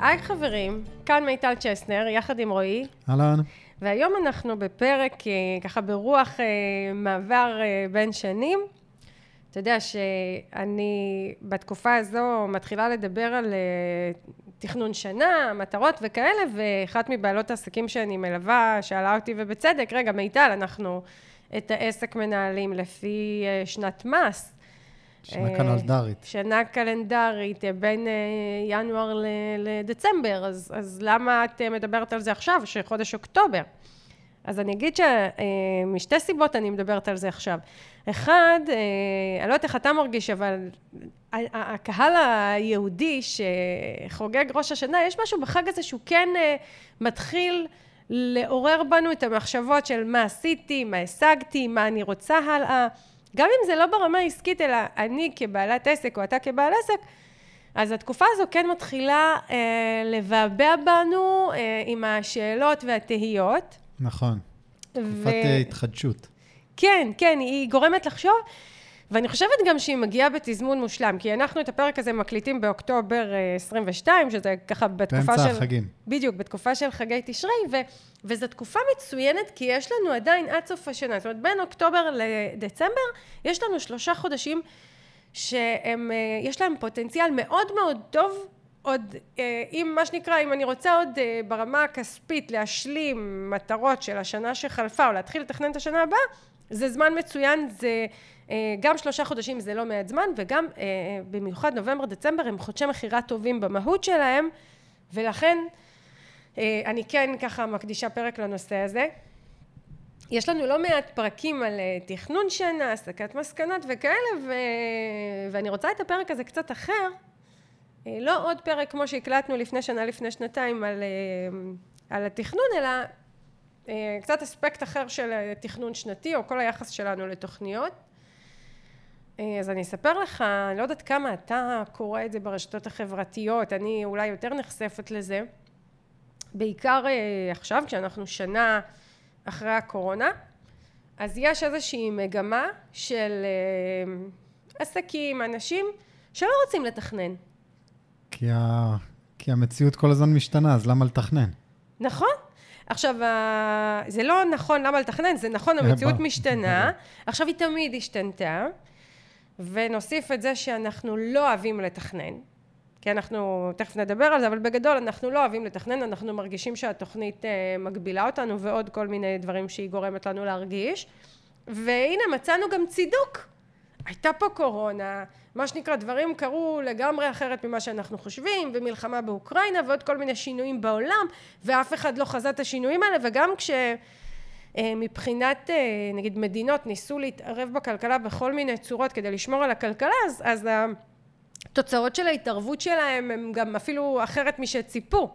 היי חברים, כאן מיטל צ'סנר, יחד עם רועי, אהלן. והיום אנחנו בפרק, אה, ככה ברוח אה, מעבר אה, בין שנים. אתה יודע שאני בתקופה הזו מתחילה לדבר על תכנון שנה, מטרות וכאלה, ואחת מבעלות העסקים שאני מלווה שאלה אותי, ובצדק, רגע, מיטל, אנחנו את העסק מנהלים לפי שנת מס. שנה קלנדרית. שנה קלנדרית, בין ינואר לדצמבר, אז, אז למה את מדברת על זה עכשיו, שחודש אוקטובר? אז אני אגיד שמשתי סיבות אני מדברת על זה עכשיו. אחד, אני לא יודעת איך אתה מרגיש, אבל הקהל היהודי שחוגג ראש השנה, יש משהו בחג הזה שהוא כן מתחיל לעורר בנו את המחשבות של מה עשיתי, מה השגתי, מה אני רוצה הלאה. גם אם זה לא ברמה העסקית, אלא אני כבעלת עסק או אתה כבעל עסק, אז התקופה הזו כן מתחילה אה, לבעבע בנו אה, עם השאלות והתהיות. נכון. תקופת ו... התחדשות. כן, כן, היא גורמת לחשוב. ואני חושבת גם שהיא מגיעה בתזמון מושלם, כי אנחנו את הפרק הזה מקליטים באוקטובר 22, אה, שזה ככה בתקופה של... באמצע החגים. בדיוק, בתקופה של חגי תשרי, ו... וזו תקופה מצוינת, כי יש לנו עדיין עד סוף השנה, זאת אומרת, בין אוקטובר לדצמבר, יש לנו שלושה חודשים שהם, אה, יש להם פוטנציאל מאוד מאוד טוב עוד, אה, אם מה שנקרא, אם אני רוצה עוד ברמה הכספית להשלים מטרות של השנה שחלפה, או להתחיל לתכנן את השנה הבאה, זה זמן מצוין, זה אה, גם שלושה חודשים זה לא מעט זמן, וגם אה, במיוחד נובמבר, דצמבר הם חודשי מכירה טובים במהות שלהם, ולכן אה, אני כן ככה מקדישה פרק לנושא הזה. יש לנו לא מעט פרקים על תכנון שנה, הסקת מסקנות וכאלה, ו... ואני רוצה את הפרק הזה קצת אחר. לא עוד פרק כמו שהקלטנו לפני שנה, לפני שנתיים על, על התכנון, אלא קצת אספקט אחר של תכנון שנתי, או כל היחס שלנו לתוכניות. אה, אז אני אספר לך, אני לא יודעת כמה אתה קורא את זה ברשתות החברתיות, אני אולי יותר נחשפת לזה, בעיקר אה, עכשיו כשאנחנו שנה אחרי הקורונה, אז יש איזושהי מגמה של אה, עסקים, אנשים שלא רוצים לתכנן. כי, ה... כי המציאות כל הזמן משתנה, אז למה לתכנן? נכון. עכשיו, זה לא נכון למה לתכנן, זה נכון, המציאות משתנה. עכשיו, היא תמיד השתנתה. ונוסיף את זה שאנחנו לא אוהבים לתכנן, כי אנחנו תכף נדבר על זה, אבל בגדול אנחנו לא אוהבים לתכנן, אנחנו מרגישים שהתוכנית אה, מגבילה אותנו ועוד כל מיני דברים שהיא גורמת לנו להרגיש. והנה מצאנו גם צידוק. הייתה פה קורונה, מה שנקרא דברים קרו לגמרי אחרת ממה שאנחנו חושבים, ומלחמה באוקראינה ועוד כל מיני שינויים בעולם, ואף אחד לא חזה את השינויים האלה, וגם כש... אה, מבחינת אה, נגיד מדינות ניסו להתערב בכלכלה בכל מיני צורות כדי לשמור על הכלכלה אז, אז התוצאות של ההתערבות שלהם הם גם אפילו אחרת משציפו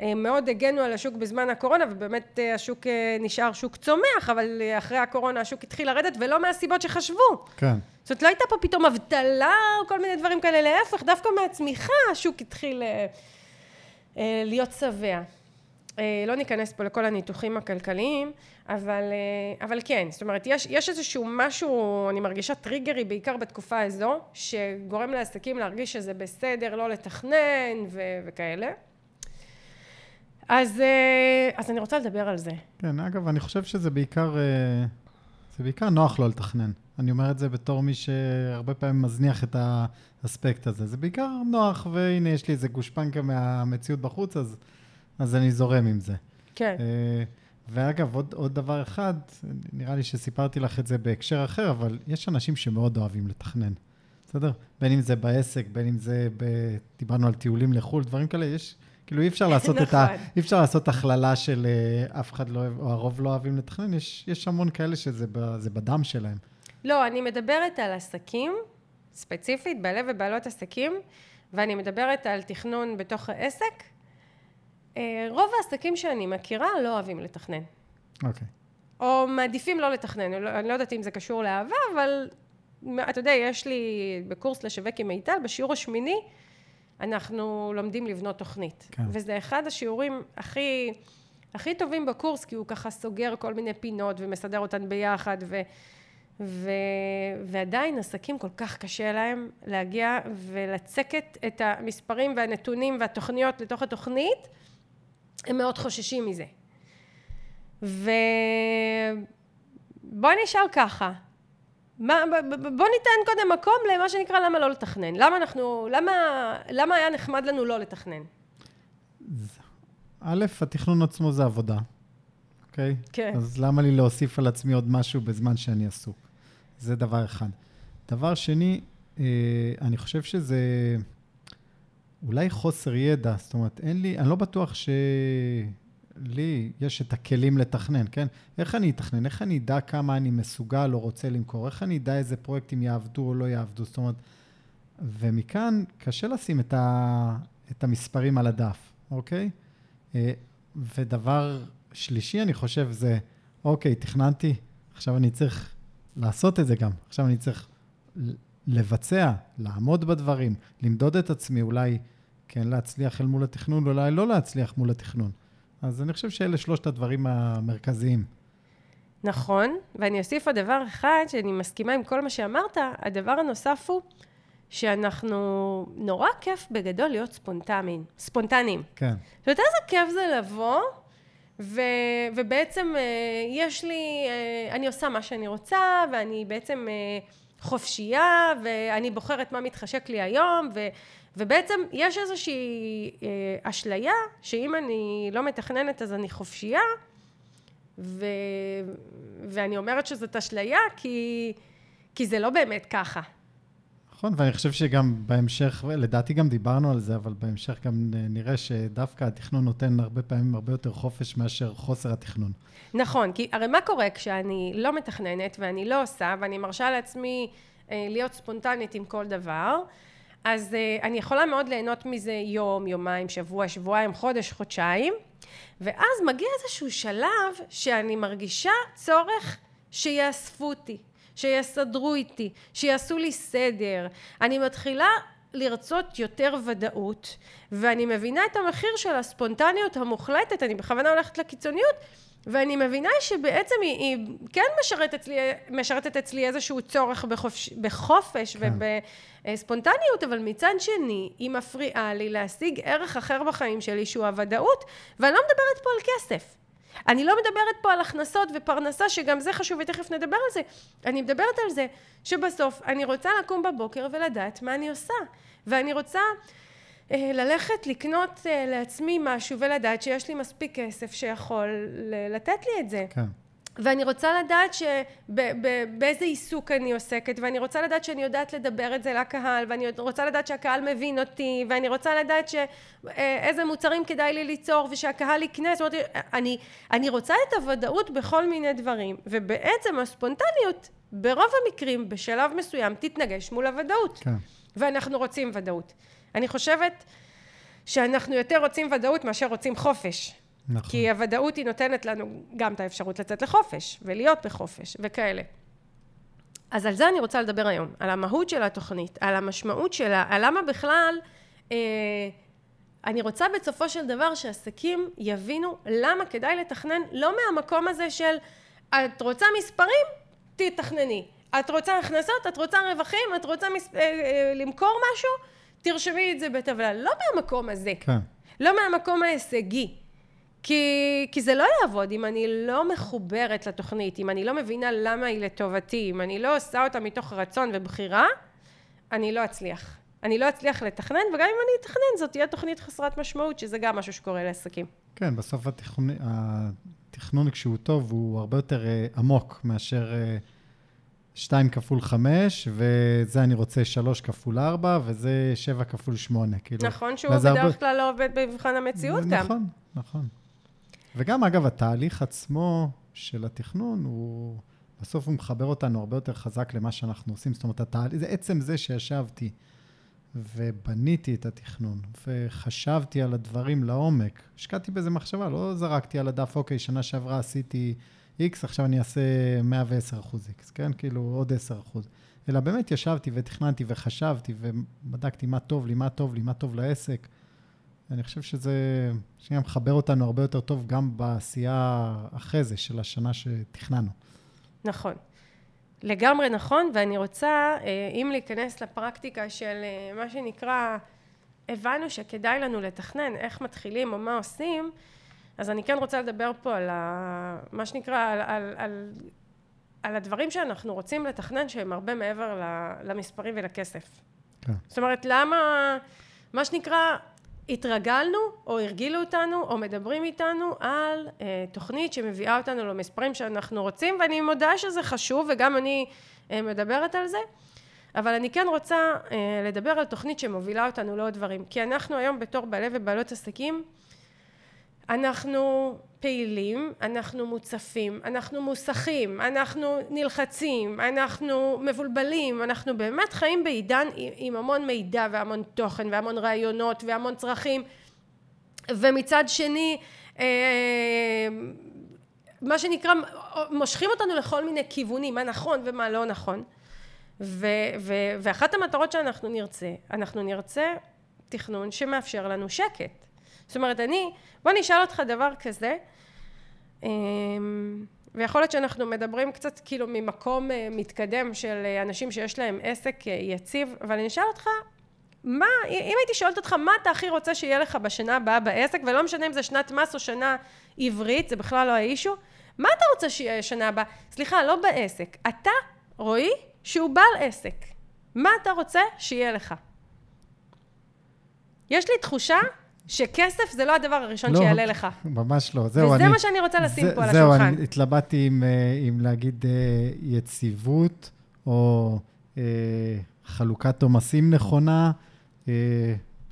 מאוד הגנו על השוק בזמן הקורונה ובאמת אה, השוק נשאר שוק צומח אבל אחרי הקורונה השוק התחיל לרדת ולא מהסיבות שחשבו. כן. זאת אומרת לא הייתה פה פתאום אבטלה או כל מיני דברים כאלה להפך דווקא מהצמיחה השוק התחיל להיות שבע. לא ניכנס פה לכל הניתוחים הכלכליים אבל, אה, אבל כן, זאת אומרת, יש, יש איזשהו משהו, אני מרגישה טריגרי בעיקר בתקופה הזו, שגורם לעסקים להרגיש שזה בסדר לא לתכנן ו, וכאלה. אז, אה, אז אני רוצה לדבר על זה. כן, אגב, אני חושב שזה בעיקר, אה, זה בעיקר נוח לא לתכנן. אני אומר את זה בתור מי שהרבה פעמים מזניח את האספקט הזה. זה בעיקר נוח, והנה, יש לי איזה גושפנקה מהמציאות בחוץ, אז, אז אני זורם עם זה. כן. ואגב, עוד, עוד דבר אחד, נראה לי שסיפרתי לך את זה בהקשר אחר, אבל יש אנשים שמאוד אוהבים לתכנן, בסדר? בין אם זה בעסק, בין אם זה, ב... דיברנו על טיולים לחו"ל, דברים כאלה, יש, כאילו אי אפשר לעשות את ה... נכון. אי אפשר לעשות הכללה של uh, אף אחד לא אוהב, או הרוב לא אוהבים לתכנן, יש, יש המון כאלה שזה ב, בדם שלהם. לא, אני מדברת על עסקים, ספציפית, בעלי ובעלות עסקים, ואני מדברת על תכנון בתוך העסק, אה, רוב העסקים שאני מכירה לא אוהבים לתכנן. אוקיי. Okay. או מעדיפים לא לתכנן, לא, אני לא יודעת אם זה קשור לאהבה, אבל אתה יודע, יש לי בקורס לשווק עם מיטל, בשיעור השמיני, אנחנו לומדים לבנות תוכנית. כן. וזה אחד השיעורים הכי, הכי טובים בקורס, כי הוא ככה סוגר כל מיני פינות ומסדר אותן ביחד, ו, ו... ועדיין עסקים כל כך קשה להם להגיע ולצקת את המספרים והנתונים והתוכניות לתוך התוכנית, הם מאוד חוששים מזה. ובוא נשאל ככה, מה, בוא ניתן קודם מקום למה שנקרא למה לא לתכנן. למה אנחנו, למה, למה היה נחמד לנו לא לתכנן? א', התכנון עצמו זה עבודה, אוקיי? כן. אז למה לי להוסיף על עצמי עוד משהו בזמן שאני עסוק? זה דבר אחד. דבר שני, אה, אני חושב שזה אולי חוסר ידע, זאת אומרת, אין לי, אני לא בטוח שלי יש את הכלים לתכנן, כן? איך אני אתכנן? איך אני אדע כמה אני מסוגל או רוצה למכור? איך אני אדע איזה פרויקטים יעבדו או לא יעבדו? זאת אומרת, ומכאן קשה לשים את, ה, את המספרים על הדף, אוקיי? אה, ודבר שלישי, אני חושב, זה, אוקיי, תכננתי, עכשיו אני צריך לעשות את זה גם. עכשיו אני צריך לבצע, לעמוד בדברים, למדוד את עצמי, אולי כן להצליח אל מול התכנון, אולי לא להצליח מול התכנון. אז אני חושב שאלה שלושת הדברים המרכזיים. נכון, ואני אוסיף עוד דבר אחד, שאני מסכימה עם כל מה שאמרת, הדבר הנוסף הוא שאנחנו, נורא כיף בגדול להיות ספונטניים. ספונטניים. כן. זאת אומרת, איזה כיף זה לבוא ו, ובעצם אה, יש לי, אה, אני עושה מה שאני רוצה, ואני בעצם אה, חופשייה, ואני בוחרת מה מתחשק לי היום, ו, ובעצם יש איזושהי אשליה, שאם אני לא מתכננת אז אני חופשייה, ו, ואני אומרת שזאת אשליה כי, כי זה לא באמת ככה. נכון, ואני חושב שגם בהמשך, לדעתי גם דיברנו על זה, אבל בהמשך גם נראה שדווקא התכנון נותן הרבה פעמים הרבה יותר חופש מאשר חוסר התכנון. נכון, כי הרי מה קורה כשאני לא מתכננת ואני לא עושה, ואני מרשה לעצמי אה, להיות ספונטנית עם כל דבר, אז אה, אני יכולה מאוד ליהנות מזה יום, יומיים, שבוע, שבועיים, חודש, חודשיים, ואז מגיע איזשהו שלב שאני מרגישה צורך שיאספו אותי. שיסדרו איתי, שיעשו לי סדר. אני מתחילה לרצות יותר ודאות, ואני מבינה את המחיר של הספונטניות המוחלטת, אני בכוונה הולכת לקיצוניות, ואני מבינה שבעצם היא, היא כן משרתת אצלי, משרתת אצלי איזשהו צורך בחופש, בחופש כן. ובספונטניות, אבל מצד שני, היא מפריעה לי להשיג ערך אחר בחיים שלי, שהוא הוודאות, ואני לא מדברת פה על כסף. אני לא מדברת פה על הכנסות ופרנסה, שגם זה חשוב ותכף נדבר על זה. אני מדברת על זה שבסוף אני רוצה לקום בבוקר ולדעת מה אני עושה. ואני רוצה ללכת לקנות אה, לעצמי משהו ולדעת שיש לי מספיק כסף שיכול לתת לי את זה. כן. ואני רוצה לדעת שבאיזה עיסוק אני עוסקת, ואני רוצה לדעת שאני יודעת לדבר את זה לקהל, ואני רוצה לדעת שהקהל מבין אותי, ואני רוצה לדעת שאיזה מוצרים כדאי לי ליצור, ושהקהל יקנה, זאת אומרת, אני, אני רוצה את הוודאות בכל מיני דברים, ובעצם הספונטניות, ברוב המקרים, בשלב מסוים, תתנגש מול הוודאות. כן. ואנחנו רוצים ודאות. אני חושבת שאנחנו יותר רוצים ודאות מאשר רוצים חופש. נכון. כי הוודאות היא נותנת לנו גם את האפשרות לצאת לחופש, ולהיות בחופש, וכאלה. אז על זה אני רוצה לדבר היום, על המהות של התוכנית, על המשמעות שלה, על למה בכלל... אה, אני רוצה בסופו של דבר שעסקים יבינו למה כדאי לתכנן לא מהמקום הזה של את רוצה מספרים? תתכנני. את רוצה הכנסות? את רוצה רווחים? את רוצה מס... אה, אה, למכור משהו? תרשמי את זה בטבלה. לא מהמקום הזה. כן. לא מהמקום ההישגי. כי, כי זה לא יעבוד אם אני לא מחוברת לתוכנית, אם אני לא מבינה למה היא לטובתי, אם אני לא עושה אותה מתוך רצון ובחירה, אני לא אצליח. אני לא אצליח לתכנן, וגם אם אני אתכנן, זאת תהיה תוכנית חסרת משמעות, שזה גם משהו שקורה לעסקים. כן, בסוף התכנון, התכנון כשהוא טוב, הוא הרבה יותר uh, עמוק מאשר uh, 2 כפול 5, וזה אני רוצה 3 כפול 4, וזה 7 כפול 8. כאילו, נכון שהוא בדרך הרבה... כלל לא עובד במבחן המציאות גם. נכון, נכון. וגם, אגב, התהליך עצמו של התכנון, הוא, בסוף הוא מחבר אותנו הרבה יותר חזק למה שאנחנו עושים. זאת אומרת, התהליך, זה עצם זה שישבתי ובניתי את התכנון, וחשבתי על הדברים לעומק, השקעתי בזה מחשבה, לא זרקתי על הדף, אוקיי, שנה שעברה עשיתי X, עכשיו אני אעשה 110 אחוז X, כן? כאילו, עוד 10 אחוז. אלא באמת ישבתי ותכננתי וחשבתי ובדקתי מה טוב לי, מה טוב לי, מה טוב לעסק. אני חושב שזה, שנייה מחבר אותנו הרבה יותר טוב גם בעשייה אחרי זה, של השנה שתכננו. נכון. לגמרי נכון, ואני רוצה, אה, אם להיכנס לפרקטיקה של אה, מה שנקרא, הבנו שכדאי לנו לתכנן איך מתחילים או מה עושים, אז אני כן רוצה לדבר פה על ה, מה שנקרא, על, על, על, על הדברים שאנחנו רוצים לתכנן שהם הרבה מעבר למספרים ולכסף. כן. זאת אומרת, למה, מה שנקרא, התרגלנו או הרגילו אותנו או מדברים איתנו על אה, תוכנית שמביאה אותנו למספרים שאנחנו רוצים ואני מודה שזה חשוב וגם אני אה, מדברת על זה אבל אני כן רוצה אה, לדבר על תוכנית שמובילה אותנו לעוד דברים כי אנחנו היום בתור בעלי ובעלות עסקים אנחנו פעילים, אנחנו מוצפים, אנחנו מוסכים, אנחנו נלחצים, אנחנו מבולבלים, אנחנו באמת חיים בעידן עם המון מידע והמון תוכן והמון רעיונות והמון צרכים. ומצד שני אה, מה שנקרא מושכים אותנו לכל מיני כיוונים מה נכון ומה לא נכון. ו, ו, ואחת המטרות שאנחנו נרצה אנחנו נרצה תכנון שמאפשר לנו שקט זאת אומרת אני בוא נשאל אותך דבר כזה אמ, ויכול להיות שאנחנו מדברים קצת כאילו ממקום אה, מתקדם של אה, אנשים שיש להם עסק אה, יציב, אבל אני אשאל אותך, מה, אם הייתי שואלת אותך, מה אתה הכי רוצה שיהיה לך בשנה הבאה בעסק, ולא משנה אם זה שנת מס או שנה עברית, זה בכלל לא האישו, מה אתה רוצה שיהיה שנה הבאה? סליחה, לא בעסק. אתה, רועי, שהוא בעל עסק. מה אתה רוצה שיהיה לך? יש לי תחושה שכסף זה לא הדבר הראשון לא, שיעלה לך. ממש לא. זהו, וזה אני, מה שאני רוצה לשים זה, פה על השולחן. זהו, אני התלבטתי אם, אה, אם להגיד אה, יציבות, או אה, חלוקת עומסים נכונה. אה,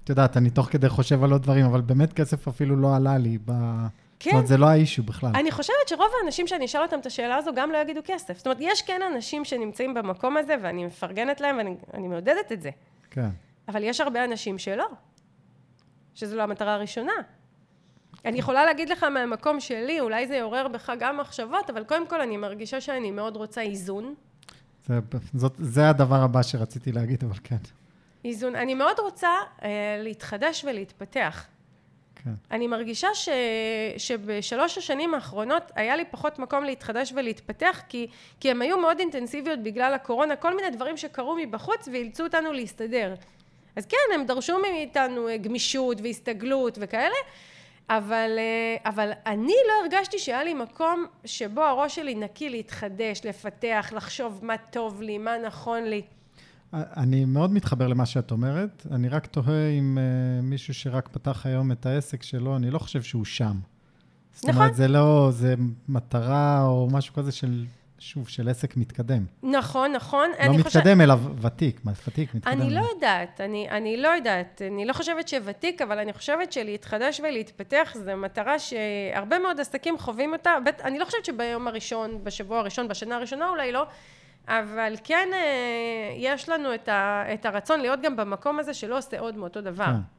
את יודעת, אני תוך כדי חושב על עוד דברים, אבל באמת כסף אפילו לא עלה לי. ב... כן. זאת אומרת, זה לא האישו בכלל. אני חושבת שרוב האנשים שאני אשאל אותם את השאלה הזו, גם לא יגידו כסף. זאת אומרת, יש כן אנשים שנמצאים במקום הזה, ואני מפרגנת להם, ואני מעודדת את זה. כן. אבל יש הרבה אנשים שלא. שזו לא המטרה הראשונה. אני יכולה להגיד לך מהמקום שלי, אולי זה יעורר בך גם מחשבות, אבל קודם כל אני מרגישה שאני מאוד רוצה איזון. זה, זאת, זה הדבר הבא שרציתי להגיד, אבל כן. איזון. אני מאוד רוצה אה, להתחדש ולהתפתח. כן. אני מרגישה ש, שבשלוש השנים האחרונות היה לי פחות מקום להתחדש ולהתפתח, כי, כי הן היו מאוד אינטנסיביות בגלל הקורונה, כל מיני דברים שקרו מבחוץ ואילצו אותנו להסתדר. אז כן, הם דרשו מאיתנו אה, גמישות והסתגלות וכאלה, אבל, אה, אבל אני לא הרגשתי שהיה לי מקום שבו הראש שלי נקי להתחדש, לפתח, לחשוב מה טוב לי, מה נכון לי. אני מאוד מתחבר למה שאת אומרת, אני רק תוהה אם uh, מישהו שרק פתח היום את העסק שלו, אני לא חושב שהוא שם. נכון. זאת אומרת, זה לא, זה מטרה או משהו כזה של שוב, של עסק מתקדם. נכון, נכון. לא מתקדם, חושב... אלא ותיק, מה, ותיק, מתקדם. אני לא יודעת, אני, אני לא יודעת. אני לא חושבת שוותיק, אבל אני חושבת שלהתחדש ולהתפתח זו מטרה שהרבה מאוד עסקים חווים אותה. בית, אני לא חושבת שביום הראשון, בשבוע הראשון, בשנה הראשונה אולי לא, אבל כן אה, יש לנו את, ה, את הרצון להיות גם במקום הזה שלא עושה עוד מאותו דבר. כן.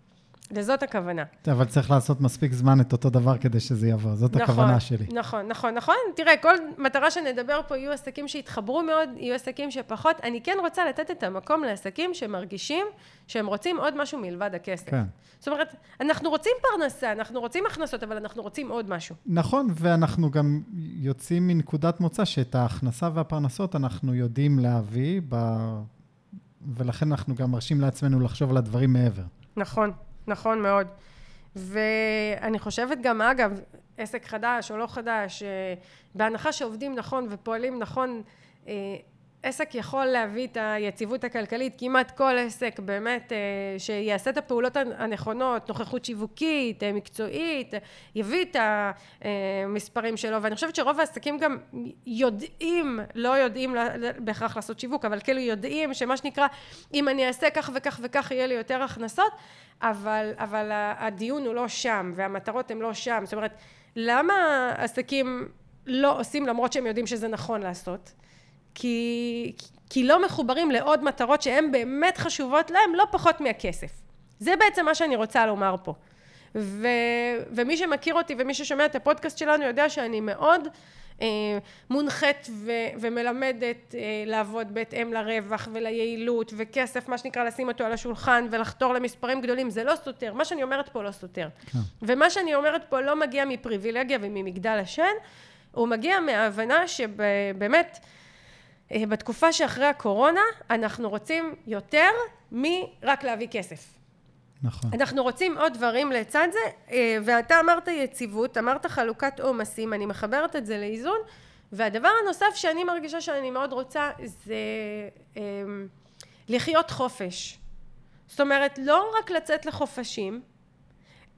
וזאת הכוונה. אבל צריך לעשות מספיק זמן את אותו דבר כדי שזה יבוא, זאת נכון, הכוונה שלי. נכון, נכון, נכון. תראה, כל מטרה שנדבר פה יהיו עסקים שיתחברו מאוד, יהיו עסקים שפחות. אני כן רוצה לתת את המקום לעסקים שמרגישים שהם רוצים עוד משהו מלבד הכסף. כן. זאת אומרת, אנחנו רוצים פרנסה, אנחנו רוצים הכנסות, אבל אנחנו רוצים עוד משהו. נכון, ואנחנו גם יוצאים מנקודת מוצא שאת ההכנסה והפרנסות אנחנו יודעים להביא, ב... ולכן אנחנו גם מרשים לעצמנו לחשוב על הדברים מעבר. נכון. נכון מאוד. ואני חושבת גם, אגב, עסק חדש או לא חדש, אה, בהנחה שעובדים נכון ופועלים נכון, אה, עסק יכול להביא את היציבות הכלכלית, כמעט כל עסק באמת אה, שיעשה את הפעולות הנכונות, נוכחות שיווקית, מקצועית, יביא את המספרים שלו, ואני חושבת שרוב העסקים גם יודעים, לא יודעים בהכרח לעשות שיווק, אבל כאילו יודעים שמה שנקרא, אם אני אעשה כך וכך וכך יהיה לי יותר הכנסות, אבל, אבל הדיון הוא לא שם והמטרות הן לא שם. זאת אומרת למה עסקים לא עושים למרות שהם יודעים שזה נכון לעשות כי, כי לא מחוברים לעוד מטרות שהן באמת חשובות להם לא פחות מהכסף. זה בעצם מה שאני רוצה לומר פה. ו, ומי שמכיר אותי ומי ששומע את הפודקאסט שלנו יודע שאני מאוד אה, מונחית ו- ומלמדת אה, לעבוד בהתאם לרווח וליעילות וכסף מה שנקרא לשים אותו על השולחן ולחתור למספרים גדולים. זה לא סותר. מה שאני אומרת פה לא סותר. כן. ומה שאני אומרת פה לא מגיע מפריבילגיה וממגדל השן הוא מגיע מההבנה שבאמת אה, בתקופה שאחרי הקורונה, אנחנו רוצים יותר מרק להביא כסף. נכון. אנחנו רוצים עוד דברים לצד זה, אה, ואתה אמרת יציבות, אמרת חלוקת עומסים, אני מחברת את זה לאיזון, והדבר הנוסף שאני מרגישה שאני מאוד רוצה זה אה, לחיות חופש. זאת אומרת, לא רק לצאת לחופשים,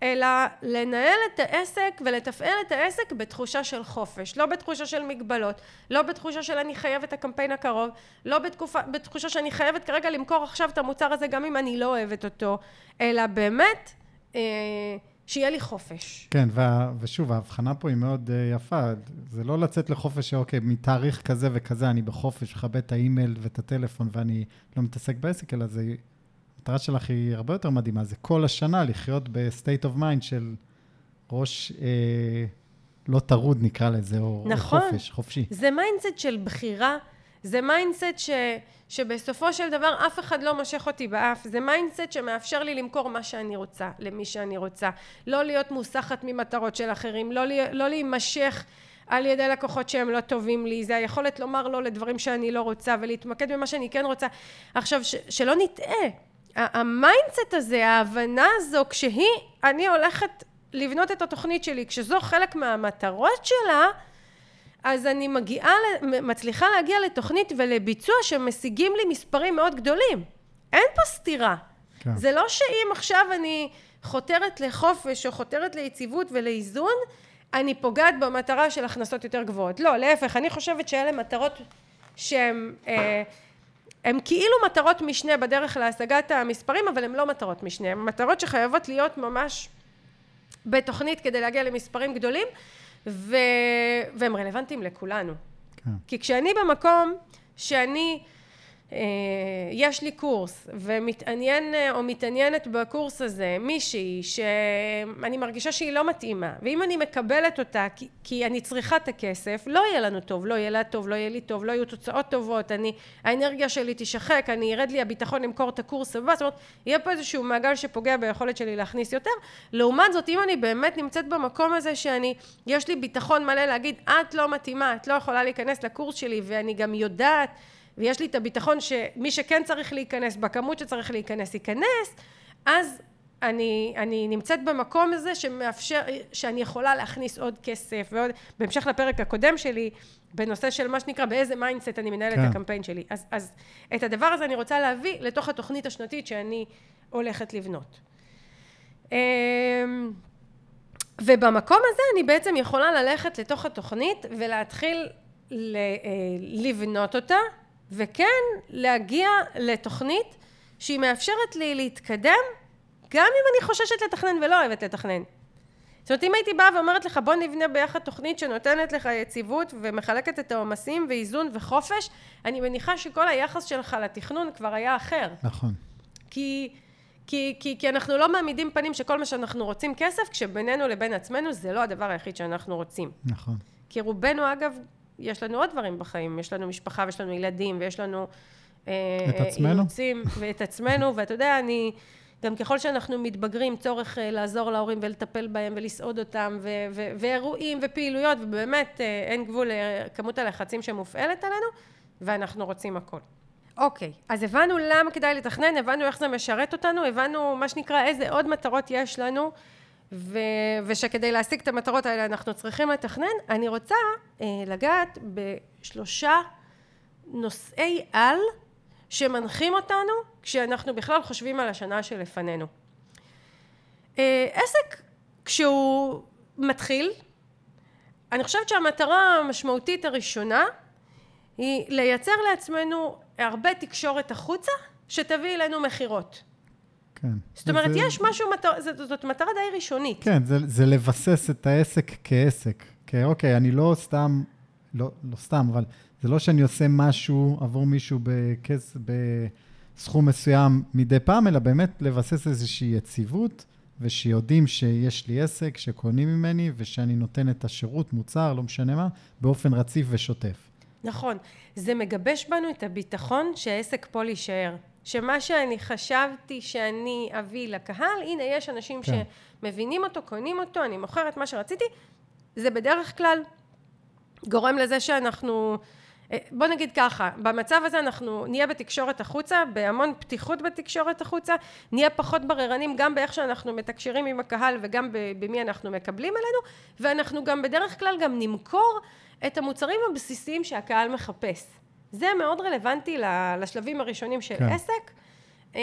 אלא לנהל את העסק ולתפעל את העסק בתחושה של חופש, לא בתחושה של מגבלות, לא בתחושה של אני חייבת את הקמפיין הקרוב, לא בתקופה, בתחושה שאני חייבת כרגע למכור עכשיו את המוצר הזה גם אם אני לא אוהבת אותו, אלא באמת אה, שיהיה לי חופש. כן, וה, ושוב, ההבחנה פה היא מאוד אה, יפה. זה לא לצאת לחופש שאוקיי, מתאריך כזה וכזה אני בחופש, מכבד את האימייל ואת הטלפון ואני לא מתעסק בעסק, אלא זה המטרה שלך היא הרבה יותר מדהימה, זה כל השנה לחיות ב-state of mind של ראש אה, לא טרוד נקרא לזה, או, נכון. או חופש, חופשי. זה mindset של בחירה, זה mindset ש, שבסופו של דבר אף אחד לא מושך אותי באף, זה mindset שמאפשר לי למכור מה שאני רוצה, למי שאני רוצה, לא להיות מוסחת ממטרות של אחרים, לא, לא להימשך על ידי לקוחות שהם לא טובים לי, זה היכולת לומר לא לדברים שאני לא רוצה ולהתמקד במה שאני כן רוצה. עכשיו, ש, שלא נטעה, ה mindset הזה, ההבנה הזו, כשהיא, אני הולכת לבנות את התוכנית שלי, כשזו חלק מהמטרות שלה, אז אני מגיעה, מצליחה להגיע לתוכנית ולביצוע שמשיגים לי מספרים מאוד גדולים. אין פה סתירה. כן. זה לא שאם עכשיו אני חותרת לחופש או חותרת ליציבות ולאיזון, אני פוגעת במטרה של הכנסות יותר גבוהות. לא, להפך, אני חושבת שאלה מטרות שהן... אה, הם כאילו מטרות משנה בדרך להשגת המספרים, אבל הם לא מטרות משנה, הם מטרות שחייבות להיות ממש בתוכנית כדי להגיע למספרים גדולים, ו... והם רלוונטיים לכולנו. כן. כי כשאני במקום שאני יש לי קורס ומתעניין אה, או מתעניינת בקורס הזה מישהי שאני מרגישה שהיא לא מתאימה ואם אני מקבלת אותה כי, כי אני צריכה את הכסף לא יהיה לנו טוב, לא יהיה לה טוב, לא יהיה לי טוב, לא יהיו תוצאות טובות, אני, האנרגיה שלי תשחק, אני ירד לי הביטחון למכור את הקורס הבא, זאת אומרת יהיה פה איזשהו מעגל שפוגע ביכולת שלי להכניס יותר. לעומת זאת אם אני באמת נמצאת במקום הזה שאני יש לי ביטחון מלא להגיד את לא מתאימה, את לא יכולה להיכנס לקורס שלי ואני גם יודעת ויש לי את הביטחון שמי שכן צריך להיכנס בכמות שצריך להיכנס ייכנס, אז אני, אני נמצאת במקום הזה שמאפשר, שאני יכולה להכניס עוד כסף ועוד, בהמשך לפרק הקודם שלי, בנושא של מה שנקרא באיזה mindset אני מנהלת כן. את הקמפיין שלי. אז, אז את הדבר הזה אני רוצה להביא לתוך התוכנית השנתית שאני הולכת לבנות. אמ, ובמקום הזה אני בעצם יכולה ללכת לתוך התוכנית ולהתחיל אה, לבנות אותה וכן להגיע לתוכנית שהיא מאפשרת לי להתקדם גם אם אני חוששת לתכנן ולא אוהבת לתכנן. זאת אומרת, אם הייתי באה ואומרת לך בוא נבנה ביחד תוכנית שנותנת לך יציבות ומחלקת את העומסים ואיזון וחופש, אני מניחה שכל היחס שלך לתכנון כבר היה אחר. נכון. כי, כי, כי, כי אנחנו לא מעמידים פנים שכל מה שאנחנו רוצים כסף, כשבינינו לבין עצמנו זה לא הדבר היחיד שאנחנו רוצים. נכון. כי רובנו אגב יש לנו עוד דברים בחיים, יש לנו משפחה ויש לנו ילדים ויש לנו... אה, את עצמנו? אילוצים, ואת עצמנו, ואתה יודע, אני... גם ככל שאנחנו מתבגרים, צורך אה, לעזור להורים ולטפל בהם ולסעוד אותם, ו- ו- ואירועים ופעילויות, ובאמת אה, אין גבול לכמות הלחצים שמופעלת עלינו, ואנחנו רוצים הכל. אוקיי, אז הבנו למה כדאי לתכנן, הבנו איך זה משרת אותנו, הבנו מה שנקרא איזה עוד מטרות יש לנו, ו, ושכדי להשיג את המטרות האלה אנחנו צריכים לתכנן, אני רוצה אה, לגעת בשלושה נושאי על שמנחים אותנו כשאנחנו בכלל חושבים על השנה שלפנינו. אה, עסק כשהוא מתחיל, אני חושבת שהמטרה המשמעותית הראשונה היא לייצר לעצמנו הרבה תקשורת החוצה שתביא אלינו מכירות. כן. זאת אומרת, זה... יש משהו, מטר... זאת, זאת מטרה די ראשונית. כן, זה, זה לבסס את העסק כעסק. כי אוקיי, אני לא סתם, לא, לא סתם, אבל זה לא שאני עושה משהו עבור מישהו בכס, בסכום מסוים מדי פעם, אלא באמת לבסס איזושהי יציבות, ושיודעים שיש לי עסק, שקונים ממני, ושאני נותן את השירות, מוצר, לא משנה מה, באופן רציף ושוטף. נכון. זה מגבש בנו את הביטחון שהעסק פה להישאר. שמה שאני חשבתי שאני אביא לקהל, הנה יש אנשים כן. שמבינים אותו, קונים אותו, אני מוכרת מה שרציתי, זה בדרך כלל גורם לזה שאנחנו אה, בוא נגיד ככה, במצב הזה אנחנו נהיה בתקשורת החוצה, בהמון פתיחות בתקשורת החוצה, נהיה פחות בררנים גם באיך שאנחנו מתקשרים עם הקהל וגם במי אנחנו מקבלים אלינו, ואנחנו גם בדרך כלל גם נמכור את המוצרים הבסיסיים שהקהל מחפש. זה מאוד רלוונטי לשלבים הראשונים של כן. עסק. אה,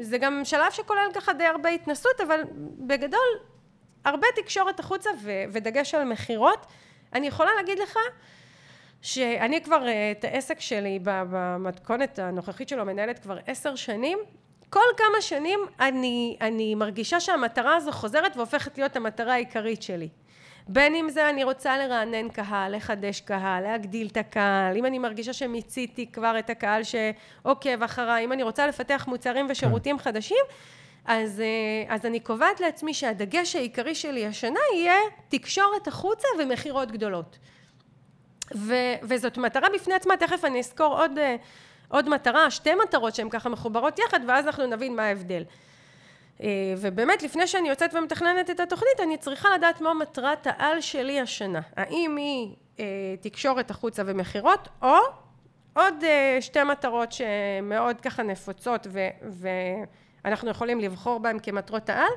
זה גם שלב שכולל ככה די הרבה התנסות, אבל בגדול, הרבה תקשורת החוצה ודגש על מכירות. אני יכולה להגיד לך שאני כבר אה, את העסק שלי במתכונת הנוכחית שלו מנהלת כבר עשר שנים. כל כמה שנים אני, אני מרגישה שהמטרה הזו חוזרת והופכת להיות המטרה העיקרית שלי. בין אם זה אני רוצה לרענן קהל, לחדש קהל, להגדיל את הקהל, אם אני מרגישה שמיציתי כבר את הקהל שעוקב אחריי, אם אני רוצה לפתח מוצרים ושירותים כן. חדשים, אז, אה, אז אני קובעת לעצמי שהדגש העיקרי שלי השנה יהיה תקשורת החוצה ומכירות גדולות. ו, וזאת מטרה בפני עצמה, תכף אני אזכור עוד, אה, עוד מטרה, שתי מטרות שהן ככה מחוברות יחד, ואז אנחנו נבין מה ההבדל. אה, ובאמת, לפני שאני יוצאת ומתכננת את התוכנית, אני צריכה לדעת מה מטרת העל שלי השנה. האם היא אה, תקשורת החוצה ומכירות, או עוד שתי מטרות שמאוד ככה נפוצות ו, ואנחנו יכולים לבחור בהן כמטרות העל,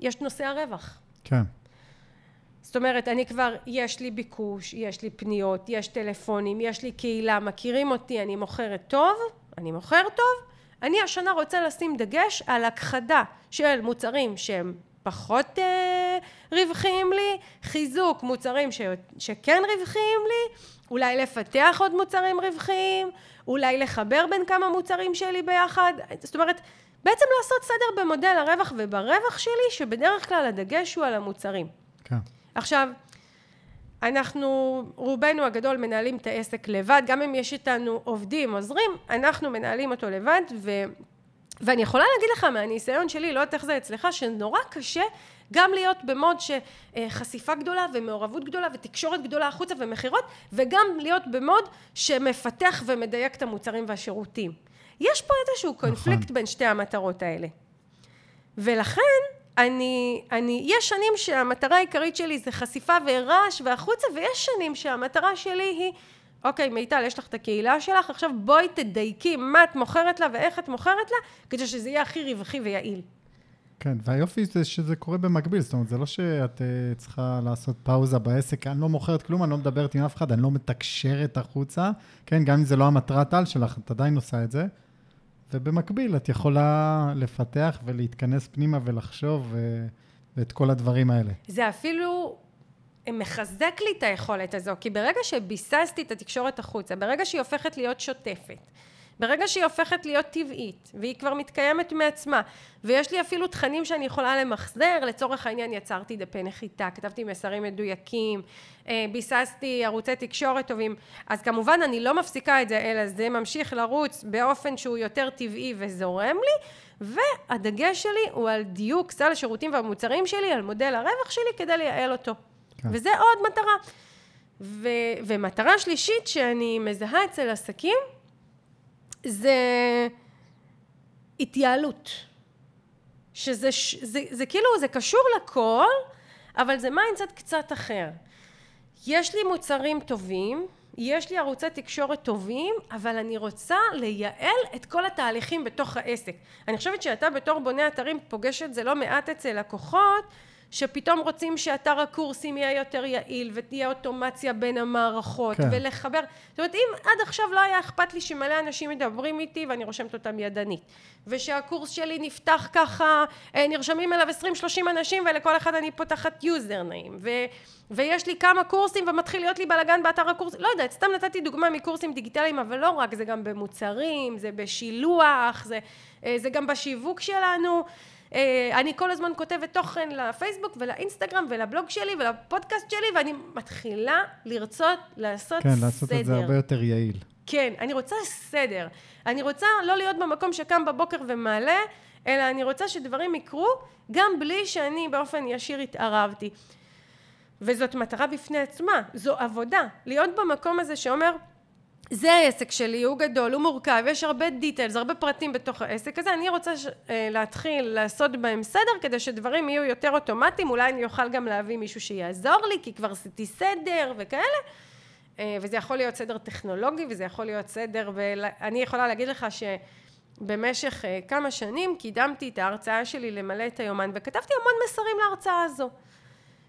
יש נושא הרווח. כן. זאת אומרת, אני כבר, יש לי ביקוש, יש לי פניות, יש טלפונים, יש לי קהילה, מכירים אותי, אני מוכרת טוב, אני מוכר טוב, אני השנה רוצה לשים דגש על הכחדה של מוצרים שהם פחות אה, רווחיים לי, חיזוק מוצרים ש, שכן רווחיים לי, אולי לפתח עוד מוצרים רווחיים, אולי לחבר בין כמה מוצרים שלי ביחד, זאת אומרת, בעצם לעשות סדר במודל הרווח וברווח שלי, שבדרך כלל הדגש הוא על המוצרים. כן. עכשיו, אנחנו, רובנו הגדול מנהלים את העסק לבד, גם אם יש איתנו עובדים, עוזרים, אנחנו מנהלים אותו לבד, ו, ואני יכולה להגיד לך מהניסיון שלי, לא יודעת איך זה אצלך, שנורא קשה גם להיות במוד שחשיפה גדולה ומעורבות גדולה ותקשורת גדולה החוצה ומכירות, וגם להיות במוד שמפתח ומדייק את המוצרים והשירותים. יש פה איזשהו נכון. קונפליקט בין שתי המטרות האלה. ולכן, אני, אני, יש שנים שהמטרה העיקרית שלי זה חשיפה ורעש והחוצה, ויש שנים שהמטרה שלי היא, אוקיי, מיטל, יש לך את הקהילה שלך, עכשיו בואי תדייקי מה את מוכרת לה ואיך את מוכרת לה, כדי שזה יהיה הכי רווחי ויעיל. כן, והיופי זה שזה קורה במקביל, זאת אומרת, זה לא שאת uh, צריכה לעשות פאוזה בעסק, אני לא מוכרת כלום, אני לא מדברת עם אף אחד, אני לא מתקשרת החוצה, כן, גם אם זה לא המטרת על שלך, את עדיין עושה את זה. ובמקביל את יכולה לפתח ולהתכנס פנימה ולחשוב ו... ואת כל הדברים האלה. זה אפילו מחזק לי את היכולת הזו, כי ברגע שביססתי את התקשורת החוצה, ברגע שהיא הופכת להיות שוטפת, ברגע שהיא הופכת להיות טבעית, והיא כבר מתקיימת מעצמה, ויש לי אפילו תכנים שאני יכולה למחזר, לצורך העניין יצרתי דפי נחיתה, כתבתי מסרים מדויקים, אה, ביססתי ערוצי תקשורת טובים, אז כמובן אני לא מפסיקה את זה, אלא זה ממשיך לרוץ באופן שהוא יותר טבעי וזורם לי, והדגש שלי הוא על דיוק סל השירותים והמוצרים שלי, על מודל הרווח שלי, כדי לייעל אותו. כן. וזה עוד מטרה. ו- ומטרה שלישית שאני מזהה אצל עסקים, זה התייעלות. שזה זה, זה כאילו, זה קשור לכל, אבל זה mindset קצת אחר. יש לי מוצרים טובים, יש לי ערוצי תקשורת טובים, אבל אני רוצה לייעל את כל התהליכים בתוך העסק. אני חושבת שאתה בתור בונה אתרים פוגש את זה לא מעט אצל לקוחות, שפתאום רוצים שאתר הקורסים יהיה יותר יעיל ותהיה אוטומציה בין המערכות כן. ולחבר, זאת אומרת אם עד עכשיו לא היה אכפת לי שמלא אנשים מדברים איתי ואני רושמת אותם ידנית ושהקורס שלי נפתח ככה, אה, נרשמים אליו 20-30 אנשים ולכל אחד אני פותחת user name ו... ויש לי כמה קורסים ומתחיל להיות לי בלאגן באתר הקורס, לא יודעת, סתם נתתי דוגמה מקורסים דיגיטליים, אבל לא רק, זה גם במוצרים, זה בשילוח, זה, אה, זה גם בשיווק שלנו, אני כל הזמן כותבת תוכן לפייסבוק ולאינסטגרם ולבלוג שלי ולפודקאסט שלי ואני מתחילה לרצות לעשות כן, סדר. כן, לעשות את זה הרבה יותר יעיל. כן, אני רוצה סדר. אני רוצה לא להיות במקום שקם בבוקר ומעלה, אלא אני רוצה שדברים יקרו גם בלי שאני באופן ישיר התערבתי. וזאת מטרה בפני עצמה, זו עבודה. להיות במקום הזה שאומר, זה העסק שלי, הוא גדול, הוא מורכב, יש הרבה דיטיילס, הרבה פרטים בתוך העסק הזה, אני רוצה ש... אה, להתחיל לעשות בהם סדר כדי שדברים יהיו יותר אוטומטיים, אולי אני אוכל גם להביא מישהו שיעזור לי, כי כבר עשיתי סדר וכאלה, אה, וזה יכול להיות סדר טכנולוגי, וזה יכול להיות סדר, ואני יכולה להגיד לך שבמשך אה, כמה שנים קידמתי את ההרצאה שלי למלא את היומן, וכתבתי המון מסרים להרצאה הזו.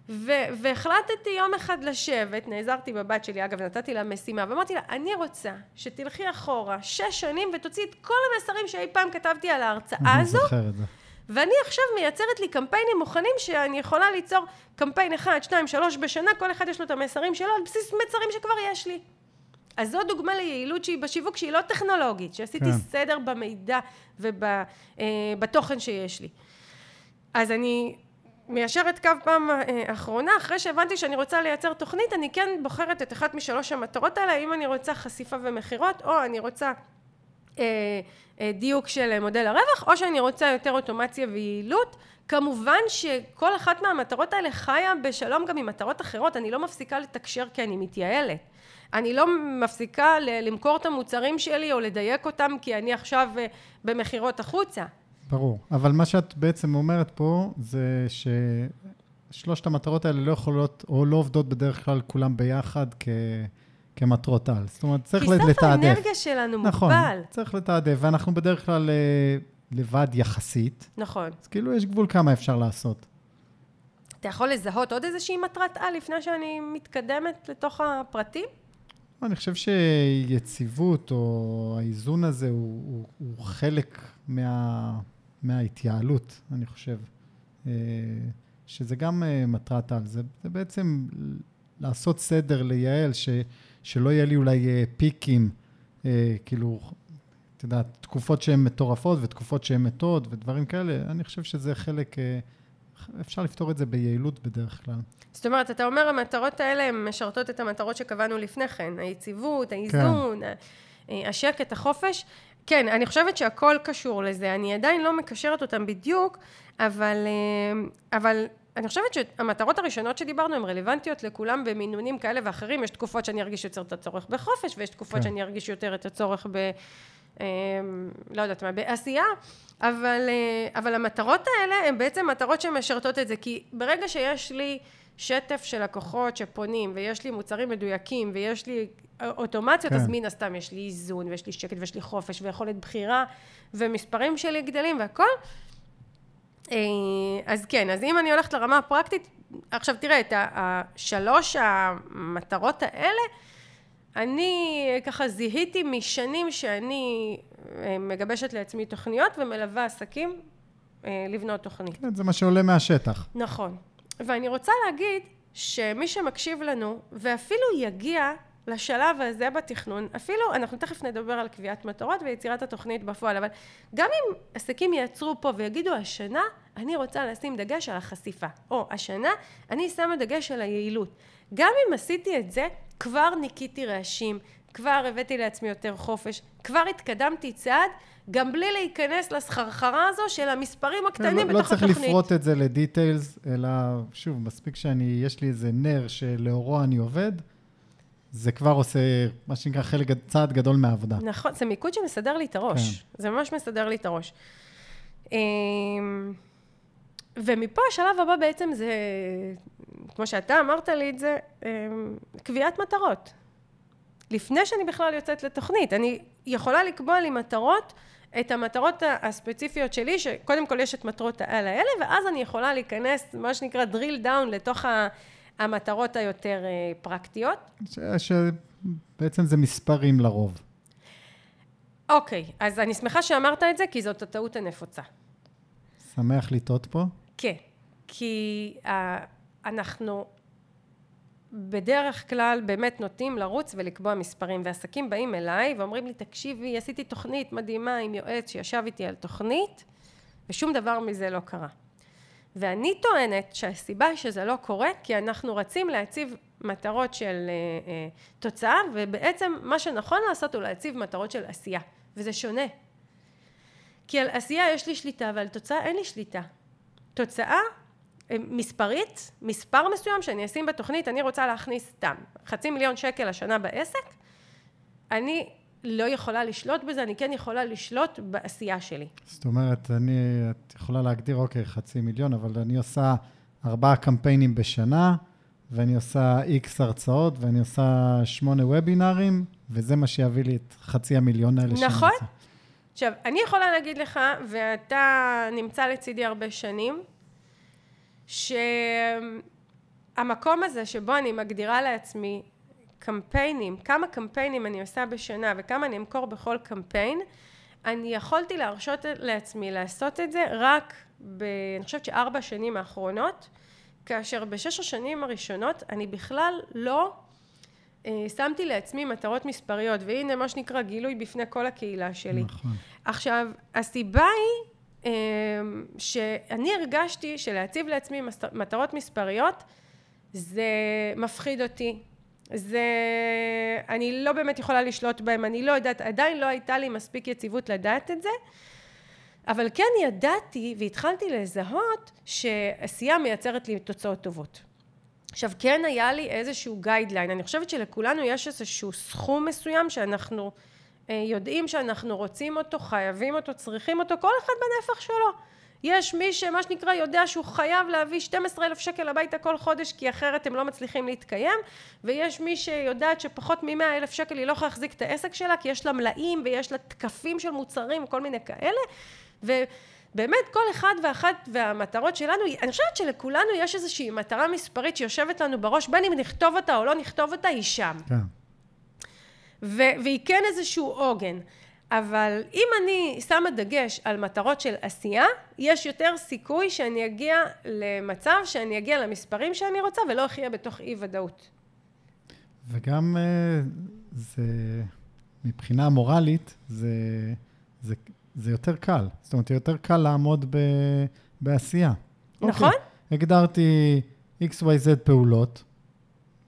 ו- והחלטתי יום אחד לשבת, נעזרתי בבת שלי, אגב נתתי לה משימה, ואמרתי לה, אני רוצה שתלכי אחורה שש שנים ותוציאי את כל המסרים שאי פעם כתבתי על ההרצאה הזו. אני זוכר את זה. ואני עכשיו מייצרת לי קמפיינים מוכנים שאני יכולה ליצור קמפיין אחד, שתיים, שלוש בשנה, כל אחד יש לו את המסרים שלו על בסיס מסרים שכבר יש לי. אז זו דוגמה ליעילות שהיא בשיווק שהיא לא טכנולוגית, שעשיתי כן. סדר במידע ובתוכן אה, שיש לי. אז אני מיישרת קו פעם אה, אחרונה, אחרי שהבנתי שאני רוצה לייצר תוכנית, אני כן בוחרת את אחת משלוש המטרות האלה, אם אני רוצה חשיפה ומכירות, או אני רוצה אה, אה, דיוק של מודל הרווח, או שאני רוצה יותר אוטומציה ויעילות. כמובן שכל אחת מהמטרות האלה חיה בשלום גם עם מטרות אחרות, אני לא מפסיקה לתקשר כי אני מתייעלת. אני לא מפסיקה למכור את המוצרים שלי או לדייק אותם כי אני עכשיו אה, במכירות החוצה. ברור, אבל מה שאת בעצם אומרת פה זה ששלושת המטרות האלה לא יכולות או לא עובדות בדרך כלל כולם ביחד כ... כמטרות על. זאת אומרת, צריך לתעדף. כי סף האנרגיה שלנו מוגבל. נכון, צריך לתעדף, ואנחנו בדרך כלל אה, לבד יחסית. נכון. אז כאילו יש גבול כמה אפשר לעשות. אתה יכול לזהות עוד איזושהי מטרת על לפני שאני מתקדמת לתוך הפרטים? אני חושב שיציבות או האיזון הזה הוא, הוא, הוא חלק מה, מההתייעלות, אני חושב. אה, שזה גם אה, מטרת על. זה, זה בעצם לעשות סדר, לייעל, ש, שלא יהיה לי אולי אה, פיקים, כאילו, את יודעת, תקופות שהן מטורפות ותקופות שהן מתות ודברים כאלה. אני חושב שזה חלק, אפשר לפתור את זה ביעילות בדרך כלל. זאת אומרת, אתה אומר, המטרות האלה הן משרתות את המטרות שקבענו לפני כן, היציבות, האיזון, כן. השקט, החופש. כן, אני חושבת שהכל קשור לזה. אני עדיין לא מקשרת אותם בדיוק, אבל, אה, אבל אני חושבת שהמטרות הראשונות שדיברנו הן רלוונטיות לכולם במינונים כאלה ואחרים. יש תקופות שאני ארגיש יותר את הצורך בחופש, ויש תקופות כן. שאני ארגיש יותר את הצורך ב... אה, לא יודעת מה, בעשייה, אבל, אה, אבל המטרות האלה הן בעצם מטרות שמשרתות את זה, כי ברגע שיש לי שטף של לקוחות שפונים, ויש לי מוצרים מדויקים, ויש לי אוטומציות, כן. אז מן הסתם יש לי איזון, ויש לי שקט, ויש לי חופש, ויכולת בחירה, ומספרים שלי גדלים והכל. אה, אז כן, אז אם אני הולכת לרמה הפרקטית, עכשיו תראה, את השלוש המטרות האלה, אני ככה זיהיתי משנים שאני אה, מגבשת לעצמי תוכניות ומלווה עסקים אה, לבנות תוכנית. כן, זה מה שעולה מהשטח. נכון. ואני רוצה להגיד שמי שמקשיב לנו, ואפילו יגיע לשלב הזה בתכנון, אפילו, אנחנו תכף נדבר על קביעת מטרות ויצירת התוכנית בפועל, אבל גם אם עסקים יעצרו פה ויגידו השנה אני רוצה לשים דגש על החשיפה, או השנה אני שמה דגש על היעילות. גם אם עשיתי את זה, כבר ניקיתי רעשים, כבר הבאתי לעצמי יותר חופש, כבר התקדמתי צעד, גם בלי להיכנס לסחרחרה הזו של המספרים כן, הקטנים כן, בתוך התוכנית. לא צריך לפרוט את זה לדיטיילס, אלא שוב, מספיק שאני, יש לי איזה נר שלאורו אני עובד, זה כבר עושה, מה שנקרא, חלק, צעד גדול מהעבודה. נכון, זה מיקוד שמסדר לי את הראש. כן. זה ממש מסדר לי את הראש. אמ, ומפה השלב הבא בעצם זה, כמו שאתה אמרת לי את זה, אמ, קביעת מטרות. לפני שאני בכלל יוצאת לתוכנית, אני יכולה לקבוע לי מטרות, את המטרות הספציפיות שלי, שקודם כל יש את מטרות העל האלה, ואז אני יכולה להיכנס, מה שנקרא drill down לתוך ה... המטרות היותר אה, פרקטיות. שבעצם זה מספרים לרוב. אוקיי, אז אני שמחה שאמרת את זה, כי זאת הטעות הנפוצה. שמח לטעות פה? כן, כי uh, אנחנו בדרך כלל באמת נוטים לרוץ ולקבוע מספרים, ועסקים באים אליי ואומרים לי, תקשיבי, עשיתי תוכנית מדהימה עם יועץ שישב איתי על תוכנית, ושום דבר מזה לא קרה. ואני טוענת שהסיבה שזה לא קורה, כי אנחנו רצים להציב מטרות של uh, uh, תוצאה, ובעצם מה שנכון לעשות הוא להציב מטרות של עשייה, וזה שונה. כי על עשייה יש לי שליטה, ועל תוצאה אין לי שליטה. תוצאה אה, מספרית, מספר מסוים שאני אשים בתוכנית, אני רוצה להכניס סתם חצי מיליון שקל השנה בעסק, אני לא יכולה לשלוט בזה, אני כן יכולה לשלוט בעשייה שלי. זאת אומרת, אני, את יכולה להגדיר, אוקיי, חצי מיליון, אבל אני עושה ארבעה קמפיינים בשנה, ואני עושה איקס הרצאות, ואני עושה שמונה וובינארים, וזה מה שיביא לי את חצי המיליון האלה שאני נכון. רוצה. עכשיו, אני יכולה להגיד לך, ואתה נמצא לצידי הרבה שנים, שהמקום הזה שבו אני מגדירה לעצמי קמפיינים, כמה קמפיינים אני עושה בשנה וכמה אני אמכור בכל קמפיין, אני יכולתי להרשות לעצמי לעשות את זה רק ב... אני חושבת שארבע שנים האחרונות, כאשר בשש השנים הראשונות אני בכלל לא אה, שמתי לעצמי מטרות מספריות, והנה מה שנקרא גילוי בפני כל הקהילה שלי. נכון. עכשיו, הסיבה היא אה, שאני הרגשתי שלהציב לעצמי מטרות מספריות זה מפחיד אותי. זה... אני לא באמת יכולה לשלוט בהם, אני לא יודעת, עדיין לא הייתה לי מספיק יציבות לדעת את זה, אבל כן ידעתי והתחלתי לזהות שעשייה מייצרת לי תוצאות טובות. עכשיו, כן היה לי איזשהו גיידליין, אני חושבת שלכולנו יש איזשהו סכום מסוים שאנחנו אה, יודעים שאנחנו רוצים אותו, חייבים אותו, צריכים אותו, כל אחד בנפח שלו. יש מי שמה שנקרא יודע שהוא חייב להביא 12 אלף שקל הביתה כל חודש כי אחרת הם לא מצליחים להתקיים ויש מי שיודעת שפחות מ-100 אלף שקל היא לא יכולה להחזיק את העסק שלה כי יש לה מלאים ויש לה תקפים של מוצרים וכל מיני כאלה ובאמת כל אחד ואחת והמטרות שלנו, אני חושבת שלכולנו יש איזושהי מטרה מספרית שיושבת לנו בראש בין אם נכתוב אותה או לא נכתוב אותה היא שם כן. ו- והיא כן איזשהו עוגן. אבל אם אני שמה דגש על מטרות של עשייה, יש יותר סיכוי שאני אגיע למצב שאני אגיע למספרים שאני רוצה ולא אחיה בתוך אי ודאות. וגם אה, זה, מבחינה מורלית, זה, זה, זה יותר קל. זאת אומרת, יותר קל לעמוד ב, בעשייה. נכון? אוקיי, הגדרתי XYZ פעולות,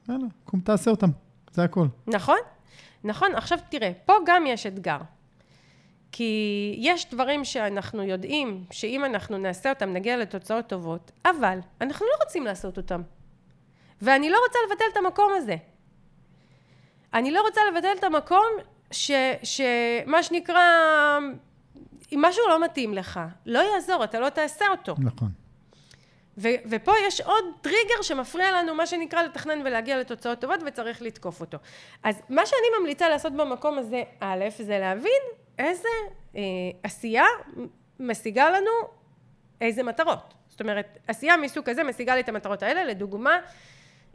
יאללה, קום תעשה אותם, זה הכל. נכון? נכון. עכשיו תראה, פה גם יש אתגר. כי יש דברים שאנחנו יודעים שאם אנחנו נעשה אותם נגיע לתוצאות טובות, אבל אנחנו לא רוצים לעשות אותם. ואני לא רוצה לבטל את המקום הזה. אני לא רוצה לבטל את המקום ש, שמה שנקרא, אם משהו לא מתאים לך, לא יעזור, אתה לא תעשה אותו. נכון. ו- ופה יש עוד טריגר שמפריע לנו, מה שנקרא, לתכנן ולהגיע לתוצאות טובות, וצריך לתקוף אותו. אז מה שאני ממליצה לעשות במקום הזה, א', זה להבין איזה אה, עשייה משיגה לנו איזה מטרות. זאת אומרת, עשייה מסוג כזה משיגה לי את המטרות האלה, לדוגמה,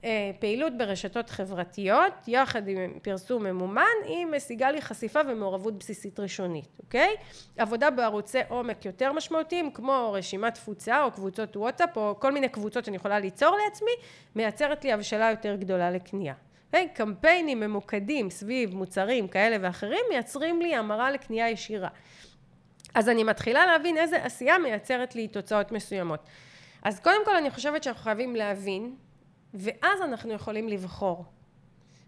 אה, פעילות ברשתות חברתיות, יחד עם פרסום ממומן, היא משיגה לי חשיפה ומעורבות בסיסית ראשונית, אוקיי? עבודה בערוצי עומק יותר משמעותיים, כמו רשימת תפוצה או קבוצות וואטסאפ, או כל מיני קבוצות שאני יכולה ליצור לעצמי, מייצרת לי הבשלה יותר גדולה לקנייה. קמפיינים ממוקדים סביב מוצרים כאלה ואחרים, מייצרים לי המרה לקנייה ישירה. אז אני מתחילה להבין איזה עשייה מייצרת לי תוצאות מסוימות. אז קודם כל אני חושבת שאנחנו חייבים להבין ואז אנחנו יכולים לבחור.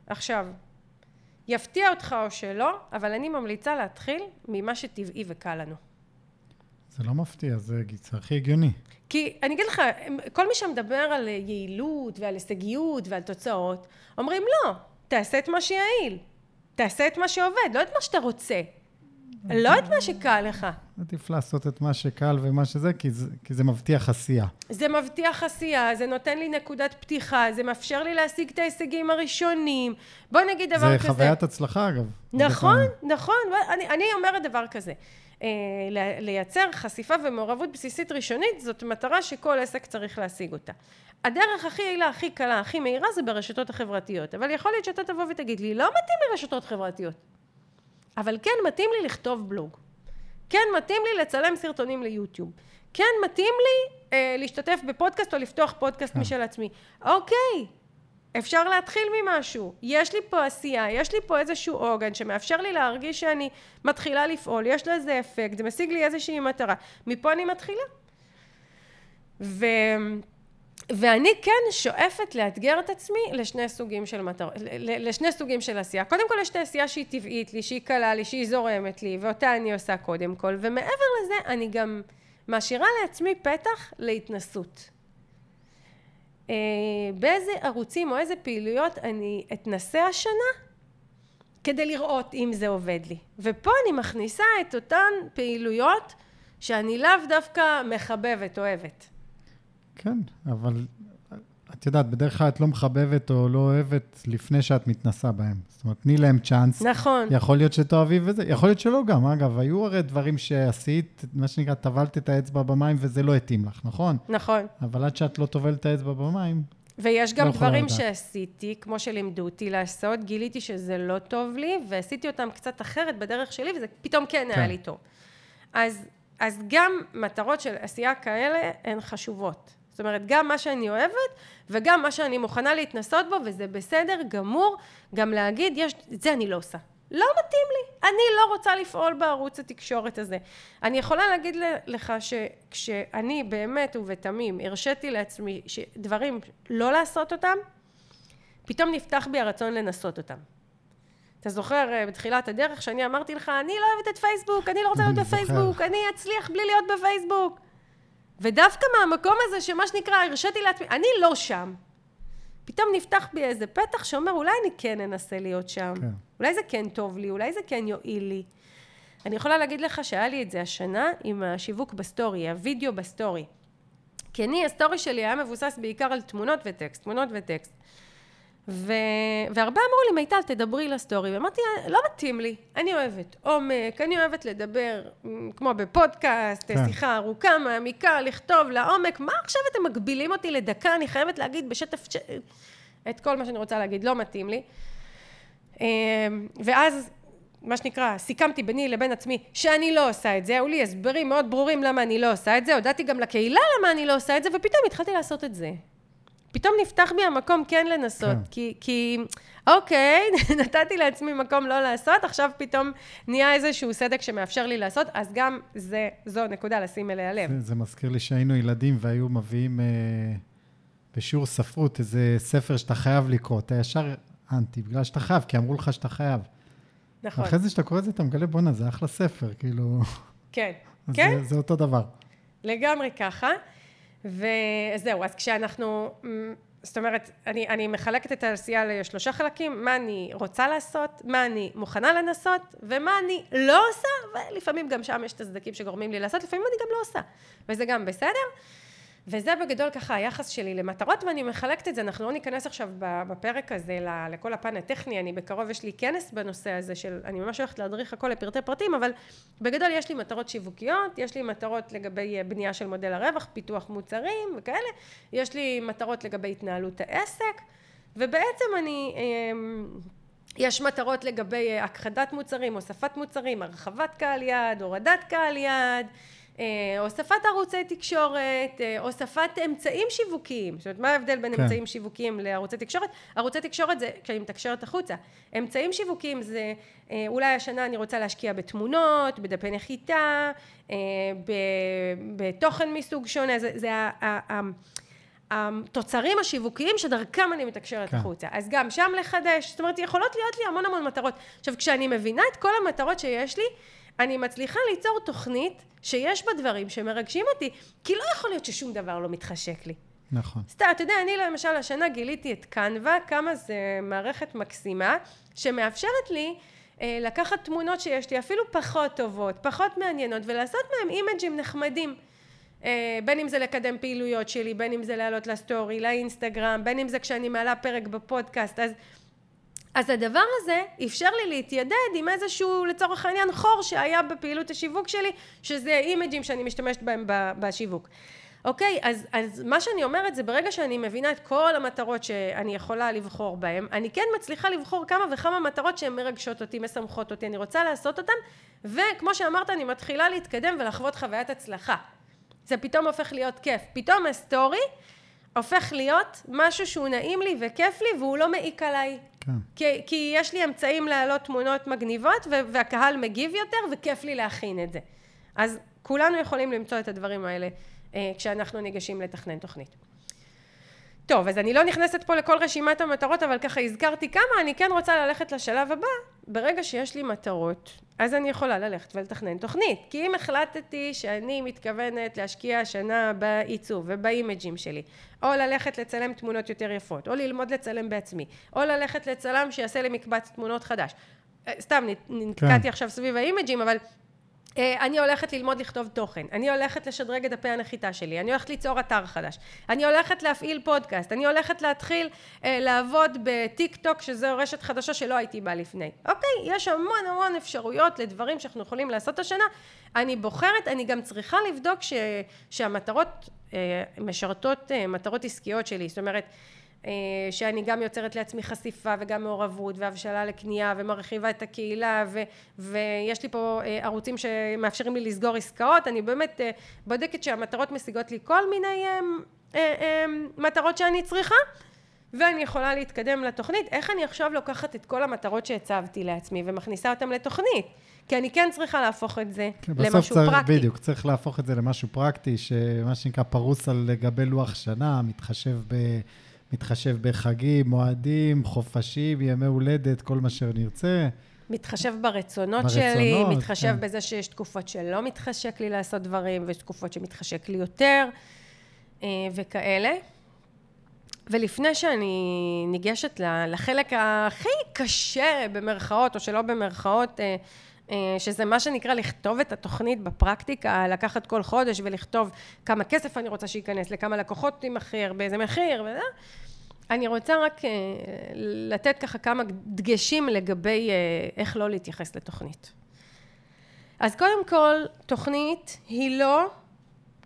עכשיו, יפתיע אותך או שלא, אבל אני ממליצה להתחיל ממה שטבעי וקל לנו. זה לא מפתיע, זה זה הכי הגיוני. כי אני אגיד לך, כל מי שמדבר על יעילות ועל הישגיות ועל תוצאות, אומרים לא, תעשה את מה שיעיל, תעשה את מה שעובד, לא את מה שאתה רוצה, לא את מה שקל לך. עדיף לעשות את מה שקל ומה שזה, כי זה, כי זה מבטיח עשייה. זה מבטיח עשייה, זה נותן לי נקודת פתיחה, זה מאפשר לי להשיג את ההישגים הראשונים. בוא נגיד דבר זה כזה. חוויית הצלחה, אגב. נכון. נכון. אני, אני אומרת דבר כזה. אה, לייצר חשיפה ומעורבות בסיסית ראשונית, זאת מטרה שכל עסק צריך להשיג אותה. הדרך הכי יעילה, הכי קלה, הכי מהירה, זה ברשתות החברתיות. אבל יכול להיות שאתה תבוא ותגיד לי, לא מתאים לי רשתות חברתיות. אבל כן מתאים לי לכתוב בלוג. כן מתאים לי לצלם סרטונים ליוטיוב. כן מתאים לי אה, להשתתף בפודקאסט או לפתוח פודקאסט כן. משל עצמי. אוקיי, אפשר להתחיל ממשהו. יש לי פה עשייה, יש לי פה איזשהו עוגן שמאפשר לי להרגיש שאני מתחילה לפעול, יש לזה אפקט, זה משיג לי איזושהי מטרה. מפה אני מתחילה. ו... ואני כן שואפת לאתגר את עצמי לשני סוגים של מטרות, לשני סוגים של עשייה. קודם כל יש את העשייה שהיא טבעית לי, שהיא קלה לי, שהיא זורמת לי, ואותה אני עושה קודם כל, ומעבר לזה אני גם משאירה לעצמי פתח להתנסות. אה, באיזה ערוצים או איזה פעילויות אני אתנסה השנה כדי לראות אם זה עובד לי. ופה אני מכניסה את אותן פעילויות שאני לאו דווקא מחבבת, אוהבת. כן, אבל את יודעת, בדרך כלל את לא מחבבת או לא אוהבת לפני שאת מתנסה בהם. זאת אומרת, תני להם צ'אנס. נכון. יכול להיות שתאהבי וזה, יכול להיות שלא גם, אגב, היו הרי דברים שעשית, מה שנקרא, טבלת את האצבע במים וזה לא התאים לך, נכון? נכון. אבל עד שאת לא טובלת את האצבע במים, ויש גם לא דברים. שעשיתי, כמו שלימדו אותי לעשות, גיליתי שזה לא טוב לי, ועשיתי אותם קצת אחרת בדרך שלי, וזה פתאום כן היה כן. לי טוב. אז, אז גם מטרות של עשייה כאלה הן חשובות. זאת אומרת, גם מה שאני אוהבת, וגם מה שאני מוכנה להתנסות בו, וזה בסדר גמור, גם להגיד, יש, את זה אני לא עושה. לא מתאים לי, אני לא רוצה לפעול בערוץ התקשורת הזה. אני יכולה להגיד לך שכשאני באמת ובתמים הרשיתי לעצמי דברים לא לעשות אותם, פתאום נפתח בי הרצון לנסות אותם. אתה זוכר אה, בתחילת הדרך שאני אמרתי לך, אני לא אוהבת את פייסבוק, אני לא רוצה להיות. בפייסבוק, אני אצליח בלי להיות בפייסבוק. ודווקא מהמקום הזה שמה שנקרא, הרשיתי לעצמי, אני לא שם. פתאום נפתח בי איזה פתח שאומר, אולי אני כן אנסה להיות שם. כן. אולי זה כן טוב לי, אולי זה כן יועיל לי. אני יכולה להגיד לך שהיה לי את זה השנה עם השיווק בסטורי, הווידאו בסטורי. כי אני, הסטורי שלי היה מבוסס בעיקר על תמונות וטקסט, תמונות וטקסט. ו... והרבה אמרו לי, מיטל, תדברי לסטורי. ואמרתי, לא מתאים לי, אני אוהבת עומק, אני אוהבת לדבר כמו בפודקאסט, כן. שיחה ארוכה, מעמיקה, לכתוב לעומק. מה עכשיו אתם מגבילים אותי לדקה? אני חייבת להגיד בשטף... ש... את כל מה שאני רוצה להגיד, לא מתאים לי. אמ, ואז, מה שנקרא, סיכמתי ביני לבין עצמי שאני לא עושה את זה, היו לי הסברים מאוד ברורים למה אני לא עושה את זה, הודעתי גם לקהילה למה אני לא עושה את זה, ופתאום התחלתי לעשות את זה. פתאום נפתח בי המקום כן לנסות, כן. כי, כי אוקיי, נתתי לעצמי מקום לא לעשות, עכשיו פתאום נהיה איזשהו סדק שמאפשר לי לעשות, אז גם זה, זו נקודה לשים אליה לב. זה, זה מזכיר לי שהיינו ילדים והיו מביאים אה, בשיעור ספרות איזה ספר שאתה חייב לקרוא, אתה ישר אנטי, בגלל שאתה חייב, כי אמרו לך שאתה חייב. נכון, אחרי זה שאתה קורא את זה, אתה מגלה, בואנה, זה אחלה ספר, כאילו... כן. כן? זה, זה אותו דבר. לגמרי ככה. וזהו, אז כשאנחנו, זאת אומרת, אני, אני מחלקת את העשייה לשלושה חלקים, מה אני רוצה לעשות, מה אני מוכנה לנסות, ומה אני לא עושה, ולפעמים גם שם יש את הסדקים שגורמים לי לעשות, לפעמים אני גם לא עושה, וזה גם בסדר. וזה בגדול ככה היחס שלי למטרות, ואני מחלקת את זה, אנחנו לא ניכנס עכשיו בפרק הזה לכל הפן הטכני, אני בקרוב יש לי כנס בנושא הזה של, אני ממש הולכת להדריך הכל לפרטי פרטים, אבל בגדול יש לי מטרות שיווקיות, יש לי מטרות לגבי אה, בנייה של מודל הרווח, פיתוח מוצרים וכאלה, יש לי מטרות לגבי התנהלות העסק, ובעצם אני... אמ, יש מטרות לגבי אה, הכחדת מוצרים, הוספת מוצרים, הרחבת קהל יעד, הורדת קהל יעד, הוספת ערוצי תקשורת, אה, הוספת אמצעים שיווקיים. זאת אומרת, מה ההבדל בין כן. אמצעים שיווקיים לערוצי תקשורת? ערוצי תקשורת זה כשאני מתקשרת החוצה. אמצעים שיווקיים זה, אה, אולי השנה אני רוצה להשקיע בתמונות, בדפי נחיתה, אה, בתוכן מסוג שונה, זה, זה ה... ה- ה- התוצרים השיווקיים שדרכם אני מתקשרת כן. החוצה. אז גם שם לחדש, זאת אומרת, יכולות להיות לי המון המון מטרות. עכשיו, כשאני מבינה את כל המטרות שיש לי, אני מצליחה ליצור תוכנית שיש בה דברים שמרגשים אותי, כי לא יכול להיות ששום דבר לא מתחשק לי. נכון. סתם, אתה יודע, אני למשל השנה גיליתי את קנווה, כמה זה מערכת מקסימה, שמאפשרת לי אה, לקחת תמונות שיש לי, אפילו פחות טובות, פחות מעניינות, ולעשות מהם אימג'ים נחמדים. אה, בין אם זה לקדם פעילויות שלי, בין אם זה לעלות לסטורי, לאינסטגרם, בין אם זה כשאני מעלה פרק בפודקאסט, אז... אז הדבר הזה אפשר לי להתיידד עם איזשהו, לצורך העניין, חור שהיה בפעילות השיווק שלי, שזה אימג'ים שאני משתמשת בהם בשיווק. אוקיי, אז, אז מה שאני אומרת זה ברגע שאני מבינה את כל המטרות שאני יכולה לבחור בהן, אני כן מצליחה לבחור כמה וכמה מטרות שהן מרגשות אותי, משמחות אותי, אני רוצה לעשות אותן, וכמו שאמרת, אני מתחילה להתקדם ולחוות חוויית הצלחה. זה פתאום הופך להיות כיף. פתאום הסטורי הופך להיות משהו שהוא נעים לי וכיף לי והוא לא מעיק עליי. כן. כי, כי יש לי אמצעים להעלות תמונות מגניבות והקהל מגיב יותר וכיף לי להכין את זה. אז כולנו יכולים למצוא את הדברים האלה אה, כשאנחנו ניגשים לתכנן תוכנית. טוב, אז אני לא נכנסת פה לכל רשימת המטרות, אבל ככה הזכרתי כמה, אני כן רוצה ללכת לשלב הבא. ברגע שיש לי מטרות, אז אני יכולה ללכת ולתכנן תוכנית. כי אם החלטתי שאני מתכוונת להשקיע השנה בעיצוב ובאימג'ים שלי, או ללכת לצלם תמונות יותר יפות, או ללמוד לצלם בעצמי, או ללכת לצלם שיעשה לי מקבץ תמונות חדש. אה, סתם, נ- נתקעתי כן. עכשיו סביב האימג'ים, אבל אני הולכת ללמוד לכתוב תוכן, אני הולכת לשדרג את דפי הנחיתה שלי, אני הולכת ליצור אתר חדש, אני הולכת להפעיל פודקאסט, אני הולכת להתחיל אה, לעבוד בטיק טוק, שזו רשת חדשה שלא הייתי בה לפני. אוקיי, יש המון המון אפשרויות לדברים שאנחנו יכולים לעשות השנה. אני בוחרת, אני גם צריכה לבדוק ש, שהמטרות אה, משרתות אה, מטרות עסקיות שלי, זאת אומרת, אה, שאני גם יוצרת לעצמי חשיפה וגם מעורבות והבשלה לקנייה ומרחיבה את הקהילה ו, ויש לי פה אה, ערוצים שמאפשרים לי לסגור עסקאות, אני באמת אה, בודקת שהמטרות משיגות לי כל מיני מטרות שאני צריכה ואני יכולה להתקדם לתוכנית. איך אני עכשיו לוקחת את כל המטרות שהצבתי לעצמי ומכניסה אותן לתוכנית? כי אני כן צריכה להפוך את זה כן, למשהו צריך, פרקטי. בדיוק, צריך להפוך את זה למשהו פרקטי, שמה שנקרא פרוס על גבי לוח שנה, מתחשב ב... מתחשב בחגים, מועדים, חופשים, ימי הולדת, כל מה שנרצה. מתחשב ברצונות, ברצונות שלי, מתחשב כן. בזה שיש תקופות שלא מתחשק לי לעשות דברים, ויש תקופות שמתחשק לי יותר, אה, וכאלה. ולפני שאני ניגשת לחלק הכי קשה במרכאות, או שלא במרכאות, אה, שזה מה שנקרא לכתוב את התוכנית בפרקטיקה, לקחת כל חודש ולכתוב כמה כסף אני רוצה שייכנס, לכמה לקוחות תימכר, באיזה מחיר, וזה. אני רוצה רק אה, לתת ככה כמה דגשים לגבי אה, איך לא להתייחס לתוכנית. אז קודם כל, תוכנית היא לא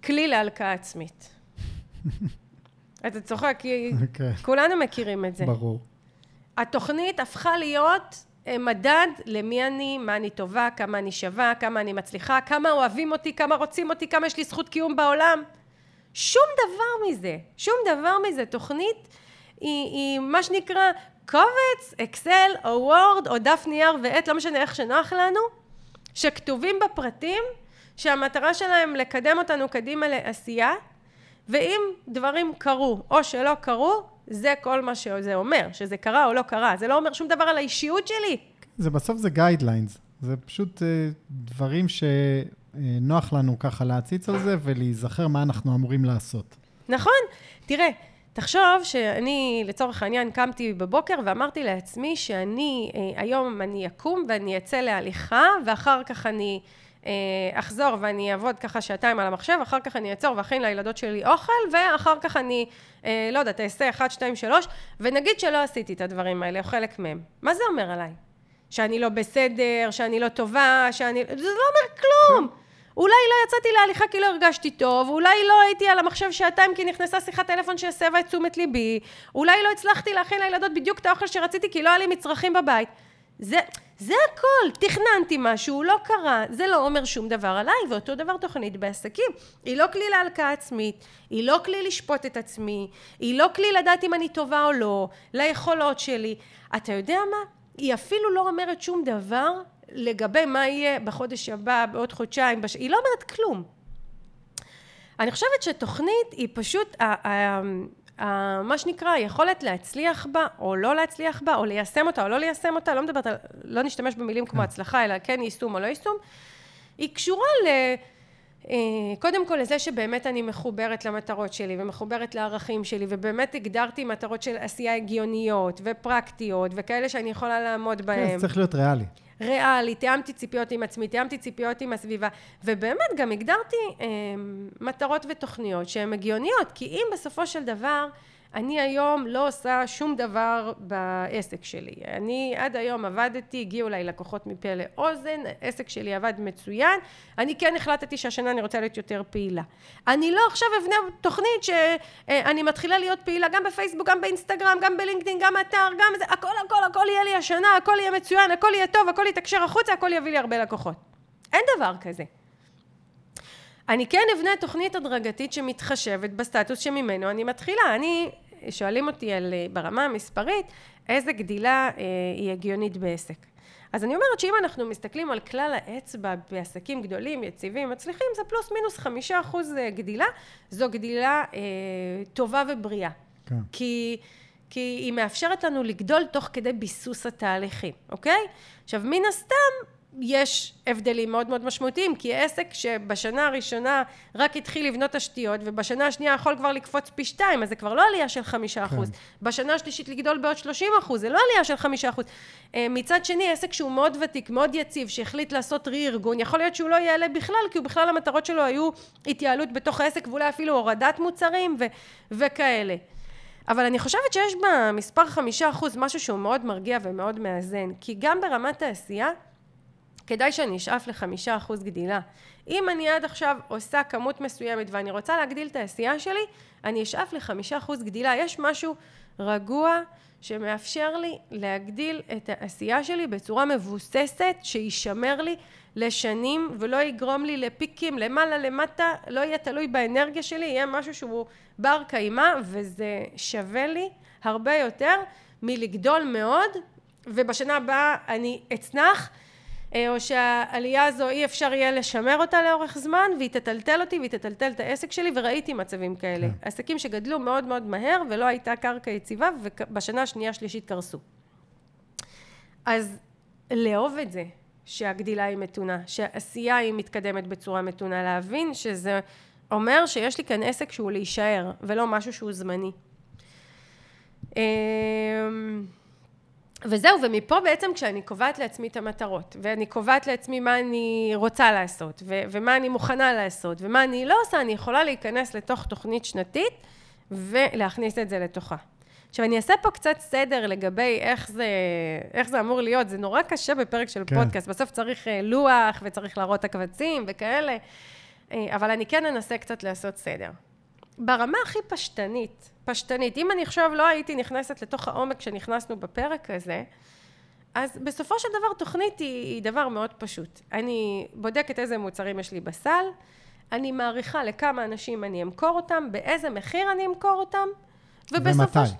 כלי להלקאה עצמית. אתה צוחק, כי okay. אוקיי. כולנו מכירים את זה. ברור. התוכנית הפכה להיות אה, מדד למי אני, מה אני טובה, כמה אני שווה, כמה אני מצליחה, כמה אוהבים אותי, כמה רוצים אותי, כמה יש לי זכות קיום בעולם. שום דבר מזה, שום דבר מזה. תוכנית היא, היא מה שנקרא קובץ, אקסל או וורד או דף נייר ועט, לא משנה איך שנוח לנו, שכתובים בפרטים, שהמטרה שלהם לקדם אותנו קדימה לעשייה, ואם דברים קרו או שלא קרו, זה כל מה שזה אומר, שזה קרה או לא קרה. זה לא אומר שום דבר על האישיות שלי. זה בסוף זה guidelines. זה פשוט אה, דברים שנוח לנו ככה להציץ על זה ולהיזכר מה אנחנו אמורים לעשות. נכון. תראה, תחשוב שאני, לצורך העניין, קמתי בבוקר ואמרתי לעצמי שאני, אה, היום אני אקום ואני אצא להליכה, ואחר כך אני אה, אחזור ואני אעבוד ככה שעתיים על המחשב, אחר כך אני אעצור ואכין לילדות שלי אוכל, ואחר כך אני, אה, לא יודעת, אעשה 1, 2, 3, ונגיד שלא עשיתי את הדברים האלה, או חלק מהם. מה זה אומר עליי? שאני לא בסדר, שאני לא טובה, שאני... זה לא אומר כלום! אולי לא יצאתי להליכה כי לא הרגשתי טוב, אולי לא הייתי על המחשב שעתיים כי נכנסה שיחת טלפון שהסבה את תשומת ליבי, אולי לא הצלחתי להכין לילדות בדיוק את האוכל שרציתי כי לא היה לי מצרכים בבית. זה, זה הכל, תכננתי משהו, לא קרה, זה לא אומר שום דבר עליי, ואותו דבר תוכנית בעסקים. היא לא כלי להלקאה עצמית, היא לא כלי לשפוט את עצמי, היא לא כלי לדעת אם אני טובה או לא, ליכולות שלי. אתה יודע מה? היא אפילו לא אומרת שום דבר לגבי מה יהיה בחודש הבא, בעוד חודשיים, בש... היא לא אומרת כלום. אני חושבת שתוכנית היא פשוט, מה שנקרא, היכולת להצליח בה, או לא להצליח בה, או ליישם אותה, או לא ליישם אותה, לא מדברת על, לא נשתמש במילים כמו כן. הצלחה, אלא כן יישום או לא יישום, היא קשורה ל... אה, קודם כל לזה שבאמת אני מחוברת למטרות שלי ומחוברת לערכים שלי ובאמת הגדרתי מטרות של עשייה הגיוניות ופרקטיות וכאלה שאני יכולה לעמוד בהן. כן, זה צריך להיות ריאלי. ריאלי, תיאמתי ציפיות עם עצמי, תיאמתי ציפיות עם הסביבה, ובאמת גם הגדרתי אה, מטרות ותוכניות שהן הגיוניות, כי אם בסופו של דבר אני היום לא עושה שום דבר בעסק שלי. אני עד היום עבדתי, הגיעו אליי לקוחות מפה לאוזן, העסק שלי עבד מצוין. אני כן החלטתי שהשנה אני רוצה להיות יותר פעילה. אני לא עכשיו אבנה תוכנית שאני מתחילה להיות פעילה גם בפייסבוק, גם באינסטגרם, גם בלינקדאין, גם אתר, גם זה, הכל הכל הכל יהיה לי השנה, הכל יהיה מצוין, הכל יהיה טוב, הכל יתקשר החוצה, הכל יביא לי הרבה לקוחות. אין דבר כזה. אני כן אבנה תוכנית הדרגתית שמתחשבת בסטטוס שממנו אני מתחילה. אני, שואלים אותי על, אה, ברמה המספרית, איזה גדילה אה, היא הגיונית בעסק. אז אני אומרת שאם אנחנו מסתכלים על כלל האצבע בעסקים גדולים, יציבים, מצליחים, זה פלוס מינוס חמישה אחוז אה, גדילה, זו גדילה אה, טובה ובריאה. כן. כי, כי היא מאפשרת לנו לגדול תוך כדי ביסוס התהליכים, אוקיי? עכשיו, מן הסתם, יש הבדלים מאוד מאוד משמעותיים, כי עסק שבשנה הראשונה רק התחיל לבנות תשתיות, ובשנה השנייה יכול כבר לקפוץ פי שתיים, אז זה כבר לא עלייה של חמישה אחוז. כן. בשנה השלישית לגדול בעוד שלושים אחוז, זה לא עלייה של חמישה אחוז. אה, מצד שני, עסק שהוא מאוד ותיק, מאוד יציב, שהחליט לעשות רי-ארגון, יכול להיות שהוא לא יעלה בכלל, כי הוא בכלל המטרות שלו היו התייעלות בתוך העסק, ואולי אפילו הורדת מוצרים ו- וכאלה. אבל אני חושבת שיש במספר חמישה אחוז משהו שהוא מאוד מרגיע ומאוד מאזן, כי גם ברמת העשייה, כדאי שאני אשאף לחמישה אחוז גדילה. אם אני עד עכשיו עושה כמות מסוימת ואני רוצה להגדיל את העשייה שלי, אני אשאף לחמישה אחוז גדילה. יש משהו רגוע שמאפשר לי להגדיל את העשייה שלי בצורה מבוססת, שישמר לי לשנים ולא יגרום לי לפיקים למעלה למטה, לא יהיה תלוי באנרגיה שלי, יהיה משהו שהוא בר קיימא וזה שווה לי הרבה יותר מלגדול מאוד ובשנה הבאה אני אצנח או שהעלייה הזו אי אפשר יהיה לשמר אותה לאורך זמן והיא תטלטל אותי והיא תטלטל את העסק שלי וראיתי מצבים כאלה. כן. עסקים שגדלו מאוד מאוד מהר ולא הייתה קרקע יציבה ובשנה השנייה שלישית קרסו. אז לאהוב את זה שהגדילה היא מתונה, שהעשייה היא מתקדמת בצורה מתונה, להבין שזה אומר שיש לי כאן עסק שהוא להישאר ולא משהו שהוא זמני. וזהו, ומפה בעצם כשאני קובעת לעצמי את המטרות, ואני קובעת לעצמי מה אני רוצה לעשות, ו- ומה אני מוכנה לעשות, ומה אני לא עושה, אני יכולה להיכנס לתוך תוכנית שנתית ולהכניס את זה לתוכה. עכשיו, אני אעשה פה קצת סדר לגבי איך זה, איך זה אמור להיות. זה נורא קשה בפרק של כן. פודקאסט. בסוף צריך אה, לוח, וצריך להראות את הקבצים וכאלה, אה, אבל אני כן אנסה קצת לעשות סדר. ברמה הכי פשטנית, פשטנית, אם אני עכשיו לא הייתי נכנסת לתוך העומק שנכנסנו בפרק הזה, אז בסופו של דבר תוכנית היא, היא דבר מאוד פשוט. אני בודקת איזה מוצרים יש לי בסל, אני מעריכה לכמה אנשים אני אמכור אותם, באיזה מחיר אני אמכור אותם, ובסופו של...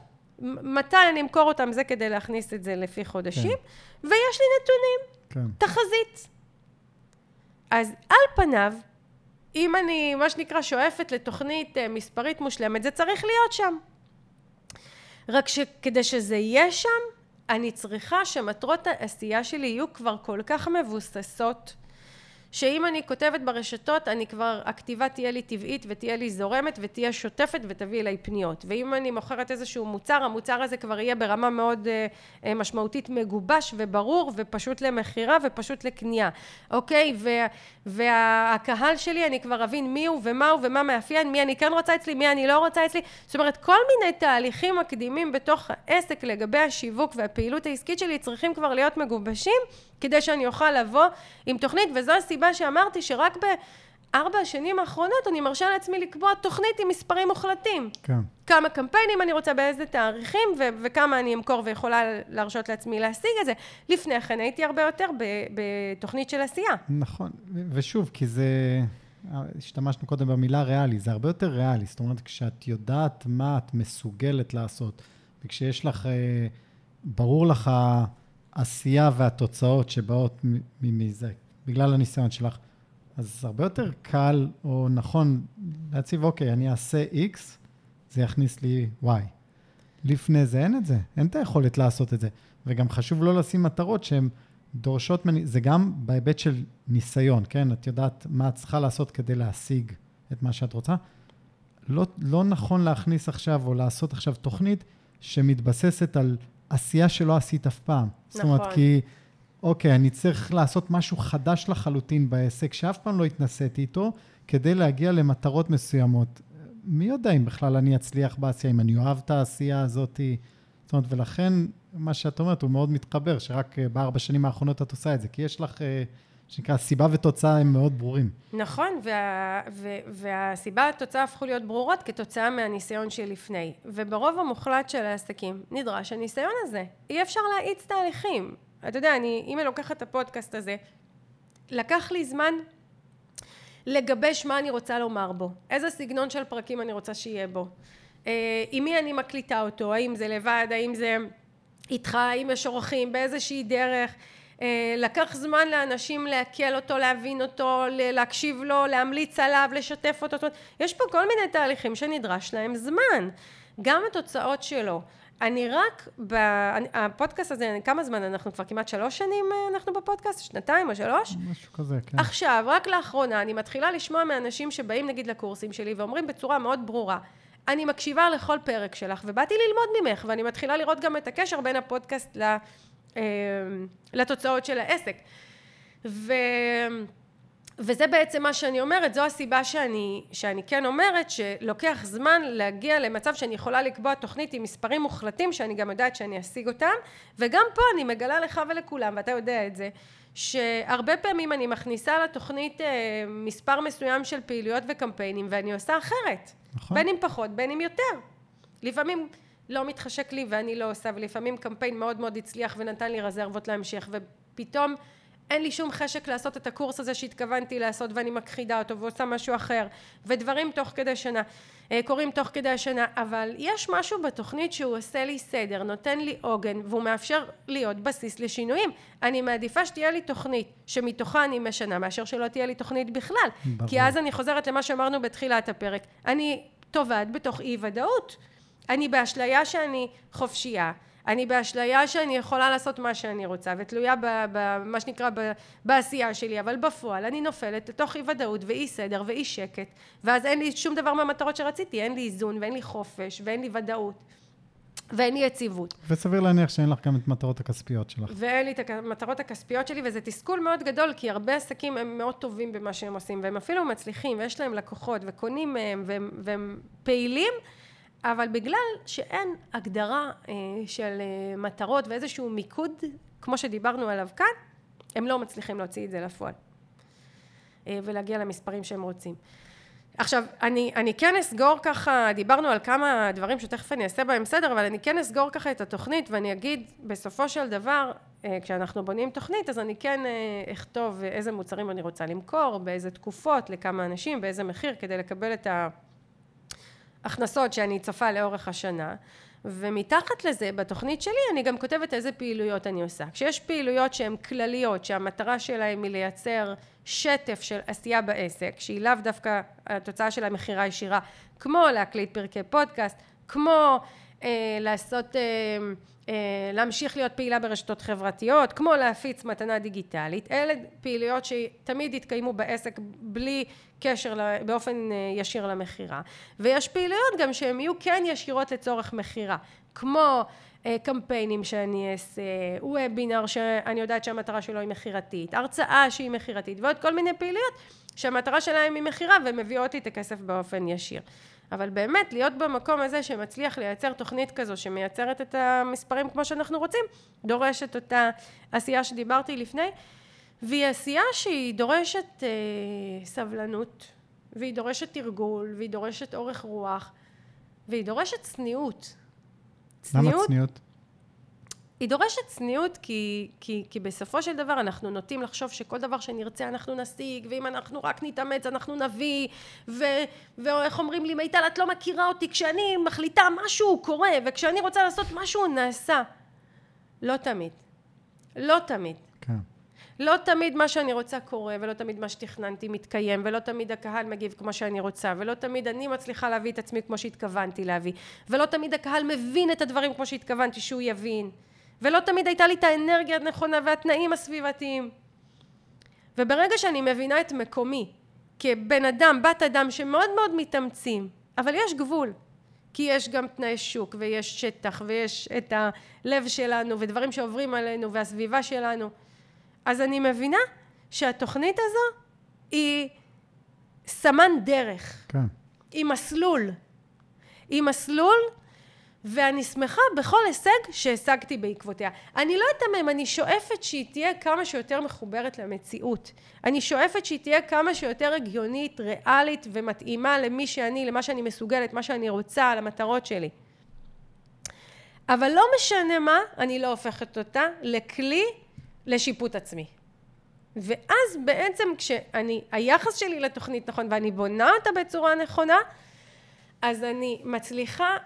מתי אני אמכור אותם, זה כדי להכניס את זה לפי חודשים, כן. ויש לי נתונים, כן. תחזית. אז על פניו, אם אני, מה שנקרא, שואפת לתוכנית אה, מספרית מושלמת, זה צריך להיות שם. רק שכדי שזה יהיה שם, אני צריכה שמטרות העשייה שלי יהיו כבר כל כך מבוססות, שאם אני כותבת ברשתות, אני כבר, הכתיבה תהיה לי טבעית ותהיה לי זורמת ותהיה שוטפת ותביא אליי פניות. ואם אני מוכרת איזשהו מוצר, המוצר הזה כבר יהיה ברמה מאוד uh, משמעותית מגובש וברור ופשוט למכירה ופשוט לקנייה, אוקיי? וה, והקהל שלי, אני כבר אבין מי הוא ומה הוא ומה מאפיין, מי אני כן רוצה אצלי, מי אני לא רוצה אצלי. זאת אומרת, כל מיני תהליכים מקדימים בתוך העסק לגבי השיווק והפעילות העסקית שלי צריכים כבר להיות מגובשים כדי שאני אוכל לבוא עם תוכנית, וזו הסיבה שאמרתי שרק בארבע השנים האחרונות אני מרשה לעצמי לקבוע תוכנית עם מספרים מוחלטים. כן. כמה קמפיינים אני רוצה, באיזה תאריכים, ו- וכמה אני אמכור ויכולה להרשות לעצמי להשיג את זה. לפני כן הייתי הרבה יותר בתוכנית של עשייה. נכון, ושוב, כי זה... השתמשנו קודם במילה ריאלי, זה הרבה יותר ריאלי. זאת אומרת, כשאת יודעת מה את מסוגלת לעשות, וכשיש לך, אה, ברור לך העשייה והתוצאות שבאות מזה, בגלל הניסיון שלך, אז הרבה יותר קל או נכון להציב, אוקיי, אני אעשה X, זה יכניס לי Y. לפני זה אין את זה, אין את היכולת לעשות את זה. וגם חשוב לא לשים מטרות שהן דורשות ממני, זה גם בהיבט של ניסיון, כן? את יודעת מה את צריכה לעשות כדי להשיג את מה שאת רוצה. לא, לא נכון להכניס עכשיו או לעשות עכשיו תוכנית שמתבססת על עשייה שלא עשית אף פעם. נכון. זאת אומרת, נכון. כי, אוקיי, אני צריך לעשות משהו חדש לחלוטין בעסק, שאף פעם לא התנסיתי איתו, כדי להגיע למטרות מסוימות. מי יודע אם בכלל אני אצליח בעשייה, אם אני אוהב את העשייה הזאת. זאת אומרת, ולכן, מה שאת אומרת, הוא מאוד מתחבר, שרק אה, בארבע שנים האחרונות את עושה את זה, כי יש לך... אה, שנקרא, סיבה ותוצאה הם מאוד ברורים. נכון, וה, ו, והסיבה והתוצאה הפכו להיות ברורות כתוצאה מהניסיון שלפני. וברוב המוחלט של העסקים נדרש הניסיון הזה. אי אפשר להאיץ תהליכים. אתה יודע, אני, אם אני לוקחת את הפודקאסט הזה, לקח לי זמן לגבש מה אני רוצה לומר בו, איזה סגנון של פרקים אני רוצה שיהיה בו, אה, עם מי אני מקליטה אותו, האם זה לבד, האם זה איתך, האם יש אורחים, באיזושהי דרך, לקח זמן לאנשים לעכל אותו, להבין אותו, להקשיב לו, להמליץ עליו, לשתף אותו, יש פה כל מיני תהליכים שנדרש להם זמן, גם התוצאות שלו אני רק, ב... הפודקאסט הזה, כמה זמן אנחנו כבר כמעט שלוש שנים אה, אנחנו בפודקאסט? שנתיים או שלוש? משהו כזה, כן. עכשיו, רק לאחרונה, אני מתחילה לשמוע מאנשים שבאים נגיד לקורסים שלי ואומרים בצורה מאוד ברורה, אני מקשיבה לכל פרק שלך, ובאתי ללמוד ממך, ואני מתחילה לראות גם את הקשר בין הפודקאסט ל... אה, לתוצאות של העסק. ו... וזה בעצם מה שאני אומרת, זו הסיבה שאני, שאני כן אומרת שלוקח זמן להגיע למצב שאני יכולה לקבוע תוכנית עם מספרים מוחלטים שאני גם יודעת שאני אשיג אותם וגם פה אני מגלה לך ולכולם ואתה יודע את זה שהרבה פעמים אני מכניסה לתוכנית אה, מספר מסוים של פעילויות וקמפיינים ואני עושה אחרת נכון. בין אם פחות בין אם יותר לפעמים לא מתחשק לי ואני לא עושה ולפעמים קמפיין מאוד מאוד הצליח ונתן לי רזרבות להמשך ופתאום אין לי שום חשק לעשות את הקורס הזה שהתכוונתי לעשות ואני מכחידה אותו ועושה משהו אחר ודברים תוך כדי שנה אה, קורים תוך כדי השנה אבל יש משהו בתוכנית שהוא עושה לי סדר נותן לי עוגן והוא מאפשר להיות בסיס לשינויים. אני מעדיפה שתהיה לי תוכנית שמתוכה אני משנה מאשר שלא תהיה לי תוכנית בכלל. ברור. כי אז אני חוזרת למה שאמרנו בתחילת הפרק. אני טובעת בתוך אי ודאות אני באשליה שאני חופשייה אני באשליה שאני יכולה לעשות מה שאני רוצה ותלויה במה שנקרא ב, בעשייה שלי אבל בפועל אני נופלת לתוך אי ודאות ואי סדר ואי שקט ואז אין לי שום דבר מהמטרות שרציתי אין לי איזון ואין לי חופש ואין לי ודאות ואין לי יציבות. וסביר להניח שאין לך גם את מטרות הכספיות שלך. ואין לי את המטרות הכספיות שלי, וזה תסכול מאוד גדול, כי הרבה עסקים הם מאוד טובים במה שהם עושים, והם אפילו מצליחים, ויש להם לקוחות, וקונים מהם, והם, והם פעילים, אבל בגלל שאין הגדרה אה, של אה, מטרות ואיזשהו מיקוד, כמו שדיברנו עליו כאן, הם לא מצליחים להוציא את זה לפועל אה, ולהגיע למספרים שהם רוצים. עכשיו, אני, אני כן אסגור ככה, דיברנו על כמה דברים שתכף אני אעשה בהם סדר, אבל אני כן אסגור ככה את התוכנית ואני אגיד בסופו של דבר, כשאנחנו בונים תוכנית, אז אני כן אכתוב איזה מוצרים אני רוצה למכור, באיזה תקופות, לכמה אנשים, באיזה מחיר, כדי לקבל את ה... הכנסות שאני צופה לאורך השנה ומתחת לזה בתוכנית שלי אני גם כותבת איזה פעילויות אני עושה. כשיש פעילויות שהן כלליות שהמטרה שלהן היא לייצר שטף של עשייה בעסק שהיא לאו דווקא התוצאה של המכירה הישירה כמו להקליט פרקי פודקאסט כמו לעשות אה, אה, להמשיך להיות פעילה ברשתות חברתיות כמו להפיץ מתנה דיגיטלית. אלה פעילויות שתמיד יתקיימו בעסק בלי קשר באופן אה, ישיר למכירה. ויש פעילויות גם שהן יהיו כן ישירות לצורך מכירה כמו קמפיינים שאני אעשה, וובינר שאני יודעת שהמטרה שלו היא מכירתית, הרצאה שהיא מכירתית ועוד כל מיני פעילויות שהמטרה שלהם היא מכירה ומביאות לי את הכסף באופן ישיר אבל באמת להיות במקום הזה שמצליח לייצר תוכנית כזו שמייצרת את המספרים כמו שאנחנו רוצים דורשת אותה עשייה שדיברתי לפני והיא עשייה שהיא דורשת אה, סבלנות והיא דורשת תרגול והיא דורשת אורך רוח והיא דורשת צניעות. צניעות למה צניעות? היא דורשת צניעות כי, כי, כי בסופו של דבר אנחנו נוטים לחשוב שכל דבר שנרצה אנחנו נשיג ואם אנחנו רק נתאמץ אנחנו נביא ו, ואיך אומרים לי מיטל את לא מכירה אותי כשאני מחליטה משהו קורה וכשאני רוצה לעשות משהו נעשה. לא תמיד. לא תמיד. כן. לא תמיד מה שאני רוצה קורה ולא תמיד מה שתכננתי מתקיים ולא תמיד הקהל מגיב כמו שאני רוצה ולא תמיד אני מצליחה להביא את עצמי כמו שהתכוונתי להביא ולא תמיד הקהל מבין את הדברים כמו שהתכוונתי שהוא יבין ולא תמיד הייתה לי את האנרגיה הנכונה והתנאים הסביבתיים. וברגע שאני מבינה את מקומי כבן אדם, בת אדם שמאוד מאוד מתאמצים אבל יש גבול כי יש גם תנאי שוק ויש שטח ויש את הלב שלנו ודברים שעוברים עלינו והסביבה שלנו אז אני מבינה שהתוכנית הזו היא סמן דרך. כן. היא מסלול. היא מסלול ואני שמחה בכל הישג שהשגתי בעקבותיה. אני לא אתמם, אני שואפת שהיא תהיה כמה שיותר מחוברת למציאות. אני שואפת שהיא תהיה כמה שיותר הגיונית, ריאלית ומתאימה למי שאני, למה שאני מסוגלת, מה שאני רוצה, למטרות שלי. אבל לא משנה מה, אני לא הופכת אותה לכלי לשיפוט עצמי. ואז בעצם כשאני, היחס שלי לתוכנית נכון ואני בונה אותה בצורה נכונה, אז אני מצליחה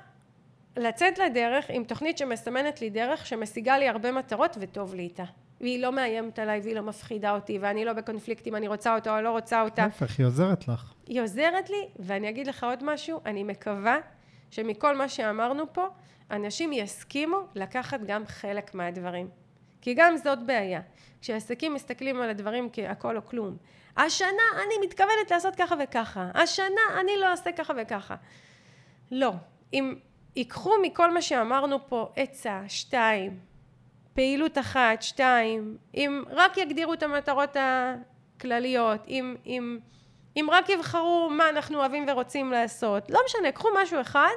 לצאת לדרך עם תוכנית שמסמנת לי דרך שמשיגה לי הרבה מטרות וטוב לי איתה והיא לא מאיימת עליי והיא לא מפחידה אותי ואני לא בקונפליקט אם אני רוצה אותה או לא רוצה אותה. להפך, היא עוזרת לך. היא עוזרת לי ואני אגיד לך עוד משהו, אני מקווה שמכל מה שאמרנו פה אנשים יסכימו לקחת גם חלק מהדברים. כי גם זאת בעיה. כשעסקים מסתכלים על הדברים כהכל או כלום. השנה אני מתכוונת לעשות ככה וככה. השנה אני לא אעשה ככה וככה. לא. אם ייקחו מכל מה שאמרנו פה עצה, שתיים, פעילות אחת, שתיים, אם רק יגדירו את המטרות הכלליות, אם, אם, אם רק יבחרו מה אנחנו אוהבים ורוצים לעשות, לא משנה, קחו משהו אחד,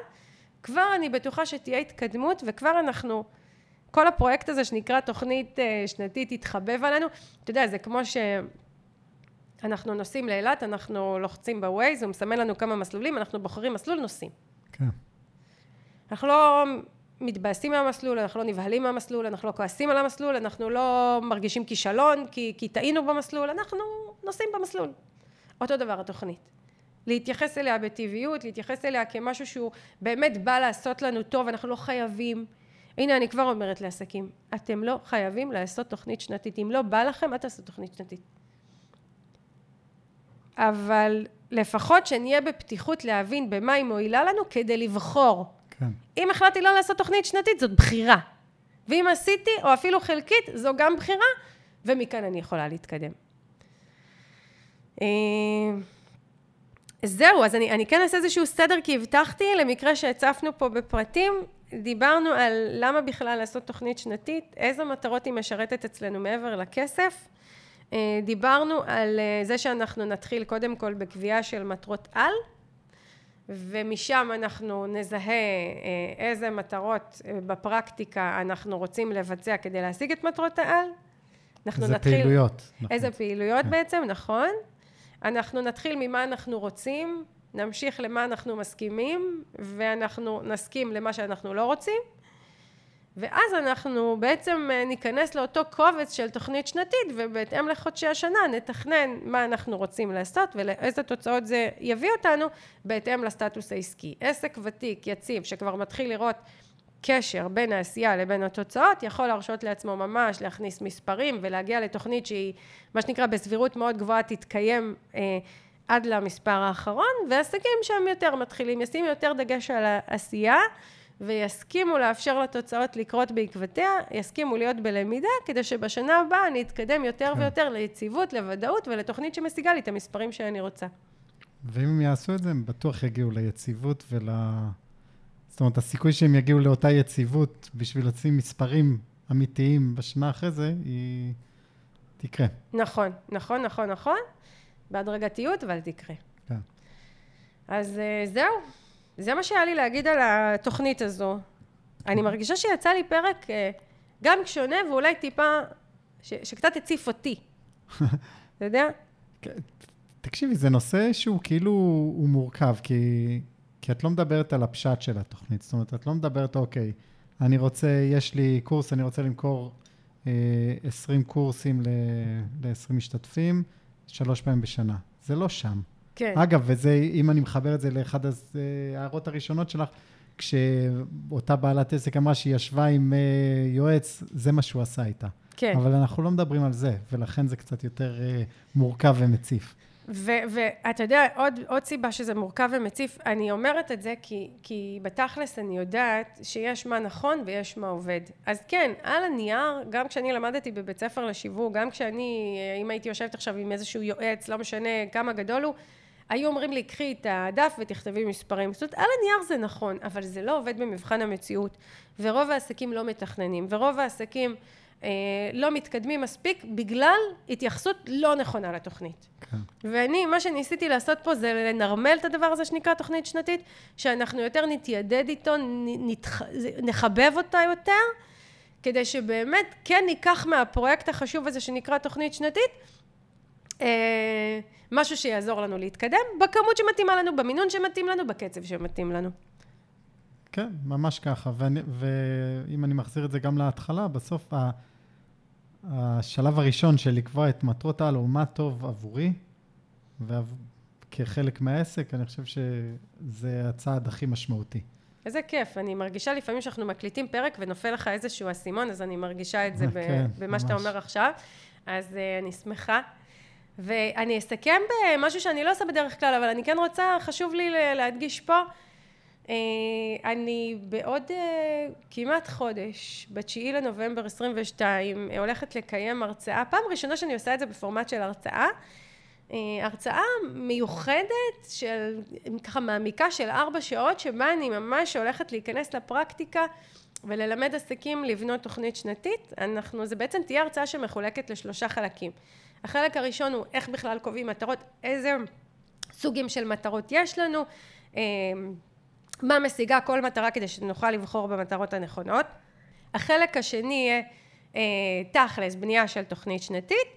כבר אני בטוחה שתהיה התקדמות וכבר אנחנו, כל הפרויקט הזה שנקרא תוכנית אה, שנתית יתחבב עלינו, אתה יודע, זה כמו שאנחנו נוסעים לאילת, אנחנו לוחצים בווייז, הוא מסמן לנו כמה מסלולים, אנחנו בוחרים מסלול, נוסעים. כן. אנחנו לא מתבאסים מהמסלול, אנחנו לא נבהלים מהמסלול, אנחנו לא כועסים על המסלול, אנחנו לא מרגישים כישלון כי, כי טעינו במסלול, אנחנו נוסעים במסלול. אותו דבר התוכנית. להתייחס אליה בטבעיות, להתייחס אליה כמשהו שהוא באמת בא לעשות לנו טוב, אנחנו לא חייבים. הנה אני כבר אומרת לעסקים, אתם לא חייבים לעשות תוכנית שנתית, אם לא בא לכם אל תעשו תוכנית שנתית. אבל לפחות שנהיה בפתיחות להבין במה היא מועילה לנו כדי לבחור כן. אם החלטתי לא לעשות תוכנית שנתית, זאת בחירה. ואם עשיתי, או אפילו חלקית, זו גם בחירה, ומכאן אני יכולה להתקדם. אה, זהו, אז אני, אני כן אעשה איזשהו סדר, כי הבטחתי, למקרה שהצפנו פה בפרטים, דיברנו על למה בכלל לעשות תוכנית שנתית, איזה מטרות היא משרתת אצלנו מעבר לכסף. אה, דיברנו על אה, זה שאנחנו נתחיל קודם כל בקביעה של מטרות על, ומשם אנחנו נזהה אה, איזה מטרות אה, בפרקטיקה אנחנו רוצים לבצע כדי להשיג את מטרות העל. אנחנו איזה נתחיל... פעילויות. איזה נכון. פעילויות כן. בעצם, נכון. אנחנו נתחיל ממה אנחנו רוצים, נמשיך למה אנחנו מסכימים, ואנחנו נסכים למה שאנחנו לא רוצים. ואז אנחנו בעצם אה, ניכנס לאותו קובץ של תוכנית שנתית ובהתאם לחודשי השנה נתכנן מה אנחנו רוצים לעשות ולאיזה תוצאות זה יביא אותנו בהתאם לסטטוס העסקי. עסק ותיק, יציב, שכבר מתחיל לראות קשר בין העשייה לבין התוצאות, יכול להרשות לעצמו ממש להכניס מספרים ולהגיע לתוכנית שהיא מה שנקרא בסבירות מאוד גבוהה תתקיים אה, עד למספר האחרון, ועסקים שהם יותר מתחילים, ישימו יותר דגש על העשייה ויסכימו לאפשר לתוצאות לקרות בעקבותיה, יסכימו להיות בלמידה, כדי שבשנה הבאה אני אתקדם יותר כן. ויותר ליציבות, לוודאות ולתוכנית שמשיגה לי את המספרים שאני רוצה. ואם הם יעשו את זה, הם בטוח יגיעו ליציבות ול... זאת אומרת, הסיכוי שהם יגיעו לאותה יציבות בשביל לשים מספרים אמיתיים בשנה אחרי זה, היא תקרה. נכון, נכון, נכון, נכון. בהדרגתיות, אבל תקרה. כן. אז אה, זהו. זה מה שהיה לי להגיד על התוכנית הזו. אני מרגישה שיצא לי פרק אה, גם שונה ואולי טיפה, ש, שקצת הציף אותי. אתה יודע? כן, תקשיבי, זה נושא שהוא כאילו, הוא מורכב, כי, כי את לא מדברת על הפשט של התוכנית. זאת אומרת, את לא מדברת, אוקיי, אני רוצה, יש לי קורס, אני רוצה למכור אה, 20 קורסים ל-20 משתתפים, שלוש פעמים בשנה. זה לא שם. כן. אגב, וזה, אם אני מחבר את זה לאחד ההערות הראשונות שלך, כשאותה בעלת עסק אמרה שהיא ישבה עם אה, יועץ, זה מה שהוא עשה איתה. כן. אבל אנחנו לא מדברים על זה, ולכן זה קצת יותר אה, מורכב ומציף. ואתה יודע, עוד, עוד סיבה שזה מורכב ומציף, אני אומרת את זה כי, כי בתכלס אני יודעת שיש מה נכון ויש מה עובד. אז כן, על הנייר, גם כשאני למדתי בבית ספר לשיווק, גם כשאני, אה, אם הייתי יושבת עכשיו עם איזשהו יועץ, לא משנה כמה גדול הוא, היו אומרים לי, קחי את הדף ותכתבי מספרים. זאת אומרת, על הנייר זה נכון, אבל זה לא עובד במבחן המציאות. ורוב העסקים לא מתכננים, ורוב העסקים אה, לא מתקדמים מספיק בגלל התייחסות לא נכונה לתוכנית. כן. ואני, מה שניסיתי לעשות פה זה לנרמל את הדבר הזה שנקרא תוכנית שנתית, שאנחנו יותר נתיידד איתו, נתח... נחבב אותה יותר, כדי שבאמת כן ניקח מהפרויקט החשוב הזה שנקרא תוכנית שנתית, משהו שיעזור לנו להתקדם בכמות שמתאימה לנו, במינון שמתאים לנו, בקצב שמתאים לנו. כן, ממש ככה. ואני, ואם אני מחזיר את זה גם להתחלה, בסוף ה, השלב הראשון של לקבוע את מטרות העל הוא מה טוב עבורי, וכחלק מהעסק, אני חושב שזה הצעד הכי משמעותי. איזה כיף, אני מרגישה לפעמים שאנחנו מקליטים פרק ונופל לך איזשהו אסימון, אז אני מרגישה את זה כן, במה ממש. שאתה אומר עכשיו. אז uh, אני שמחה. ואני אסכם במשהו שאני לא עושה בדרך כלל, אבל אני כן רוצה, חשוב לי להדגיש פה, אה, אני בעוד אה, כמעט חודש, ב-9 לנובמבר 22, הולכת לקיים הרצאה, פעם ראשונה שאני עושה את זה בפורמט של הרצאה. הרצאה מיוחדת של, ככה מעמיקה של ארבע שעות, שבה אני ממש הולכת להיכנס לפרקטיקה וללמד עסקים לבנות תוכנית שנתית. אנחנו, זה בעצם תהיה הרצאה שמחולקת לשלושה חלקים. החלק הראשון הוא איך בכלל קובעים מטרות, איזה סוגים של מטרות יש לנו, אה, מה משיגה כל מטרה כדי שנוכל לבחור במטרות הנכונות. החלק השני יהיה אה, תכלס, בנייה של תוכנית שנתית.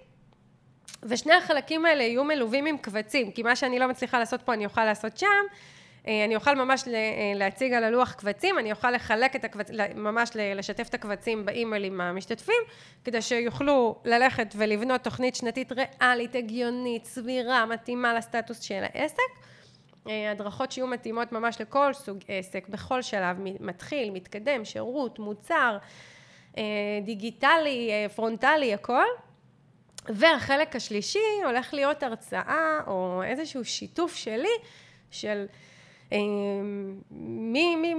ושני החלקים האלה יהיו מלווים עם קבצים, כי מה שאני לא מצליחה לעשות פה אני אוכל לעשות שם, אני אוכל ממש להציג על הלוח קבצים, אני אוכל לחלק את הקבצים, ממש לשתף את הקבצים באימיילים המשתתפים, כדי שיוכלו ללכת ולבנות תוכנית שנתית ריאלית, הגיונית, סבירה, מתאימה לסטטוס של העסק. אה, הדרכות שיהיו מתאימות ממש לכל סוג עסק, בכל שלב, מתחיל, מתקדם, שירות, מוצר, אה, דיגיטלי, פרונטלי, הכל. והחלק השלישי הולך להיות הרצאה או איזשהו שיתוף שלי של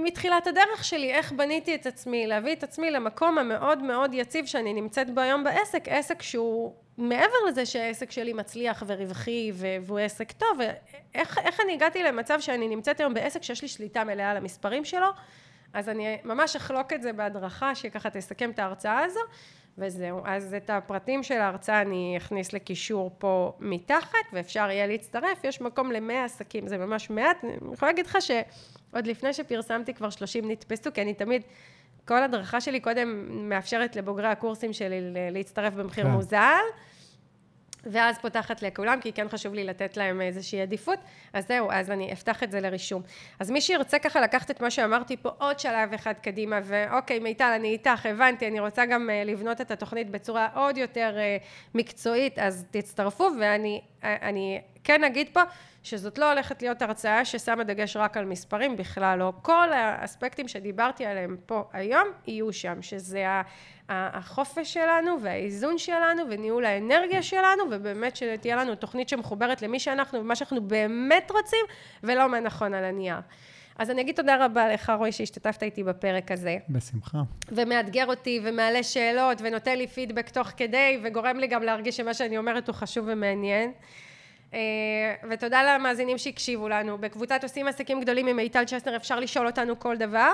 מתחילת הדרך שלי, איך בניתי את עצמי, להביא את עצמי למקום המאוד מאוד יציב שאני נמצאת בו היום בעסק, עסק שהוא מעבר לזה שהעסק שלי מצליח ורווחי והוא עסק טוב, איך, איך אני הגעתי למצב שאני נמצאת היום בעסק שיש לי שליטה מלאה על המספרים שלו, אז אני ממש אחלוק את זה בהדרכה שככה תסכם את ההרצאה הזו. וזהו. אז את הפרטים של ההרצאה אני אכניס לקישור פה מתחת, ואפשר יהיה להצטרף. יש מקום למאה עסקים, זה ממש מעט. אני יכולה להגיד לך שעוד לפני שפרסמתי כבר 30 נתפסו, כי אני תמיד, כל הדרכה שלי קודם מאפשרת לבוגרי הקורסים שלי להצטרף במחיר כן. מוזל. ואז פותחת לכולם, כי כן חשוב לי לתת להם איזושהי עדיפות. אז זהו, אז אני אפתח את זה לרישום. אז מי שירצה ככה לקחת את מה שאמרתי פה עוד שלב אחד קדימה, ואוקיי, מיטל, אני איתך, הבנתי, אני רוצה גם אה, לבנות את התוכנית בצורה עוד יותר אה, מקצועית, אז תצטרפו, ואני אני כן אגיד פה שזאת לא הולכת להיות הרצאה ששמה דגש רק על מספרים, בכלל לא. כל האספקטים שדיברתי עליהם פה היום יהיו שם, שזה החופש שלנו והאיזון שלנו וניהול האנרגיה שלנו, ובאמת שתהיה לנו תוכנית שמחוברת למי שאנחנו ומה שאנחנו באמת רוצים, ולא מה נכון על הנייר. אז אני אגיד תודה רבה לך, רועי, שהשתתפת איתי בפרק הזה. בשמחה. ומאתגר אותי, ומעלה שאלות, ונותן לי פידבק תוך כדי, וגורם לי גם להרגיש שמה שאני אומרת הוא חשוב ומעניין. אה, ותודה למאזינים שהקשיבו לנו. בקבוצת עושים עסקים גדולים עם מיטל צ'סנר אפשר לשאול אותנו כל דבר.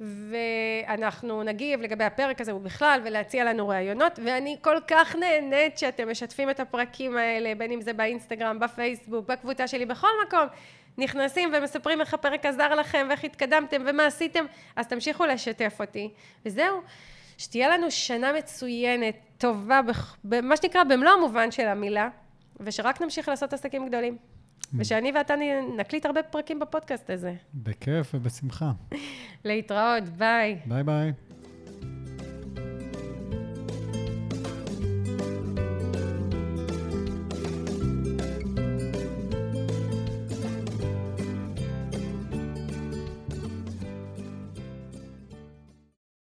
ואנחנו נגיב לגבי הפרק הזה ובכלל ולהציע לנו רעיונות ואני כל כך נהנית שאתם משתפים את הפרקים האלה בין אם זה באינסטגרם, בפייסבוק, בקבוצה שלי, בכל מקום נכנסים ומספרים איך הפרק עזר לכם ואיך התקדמתם ומה עשיתם אז תמשיכו לשתף אותי וזהו שתהיה לנו שנה מצוינת, טובה, במה שנקרא במלוא המובן של המילה ושרק נמשיך לעשות עסקים גדולים ושאני ואתה נקליט הרבה פרקים בפודקאסט הזה. בכיף ובשמחה. להתראות, ביי. ביי ביי.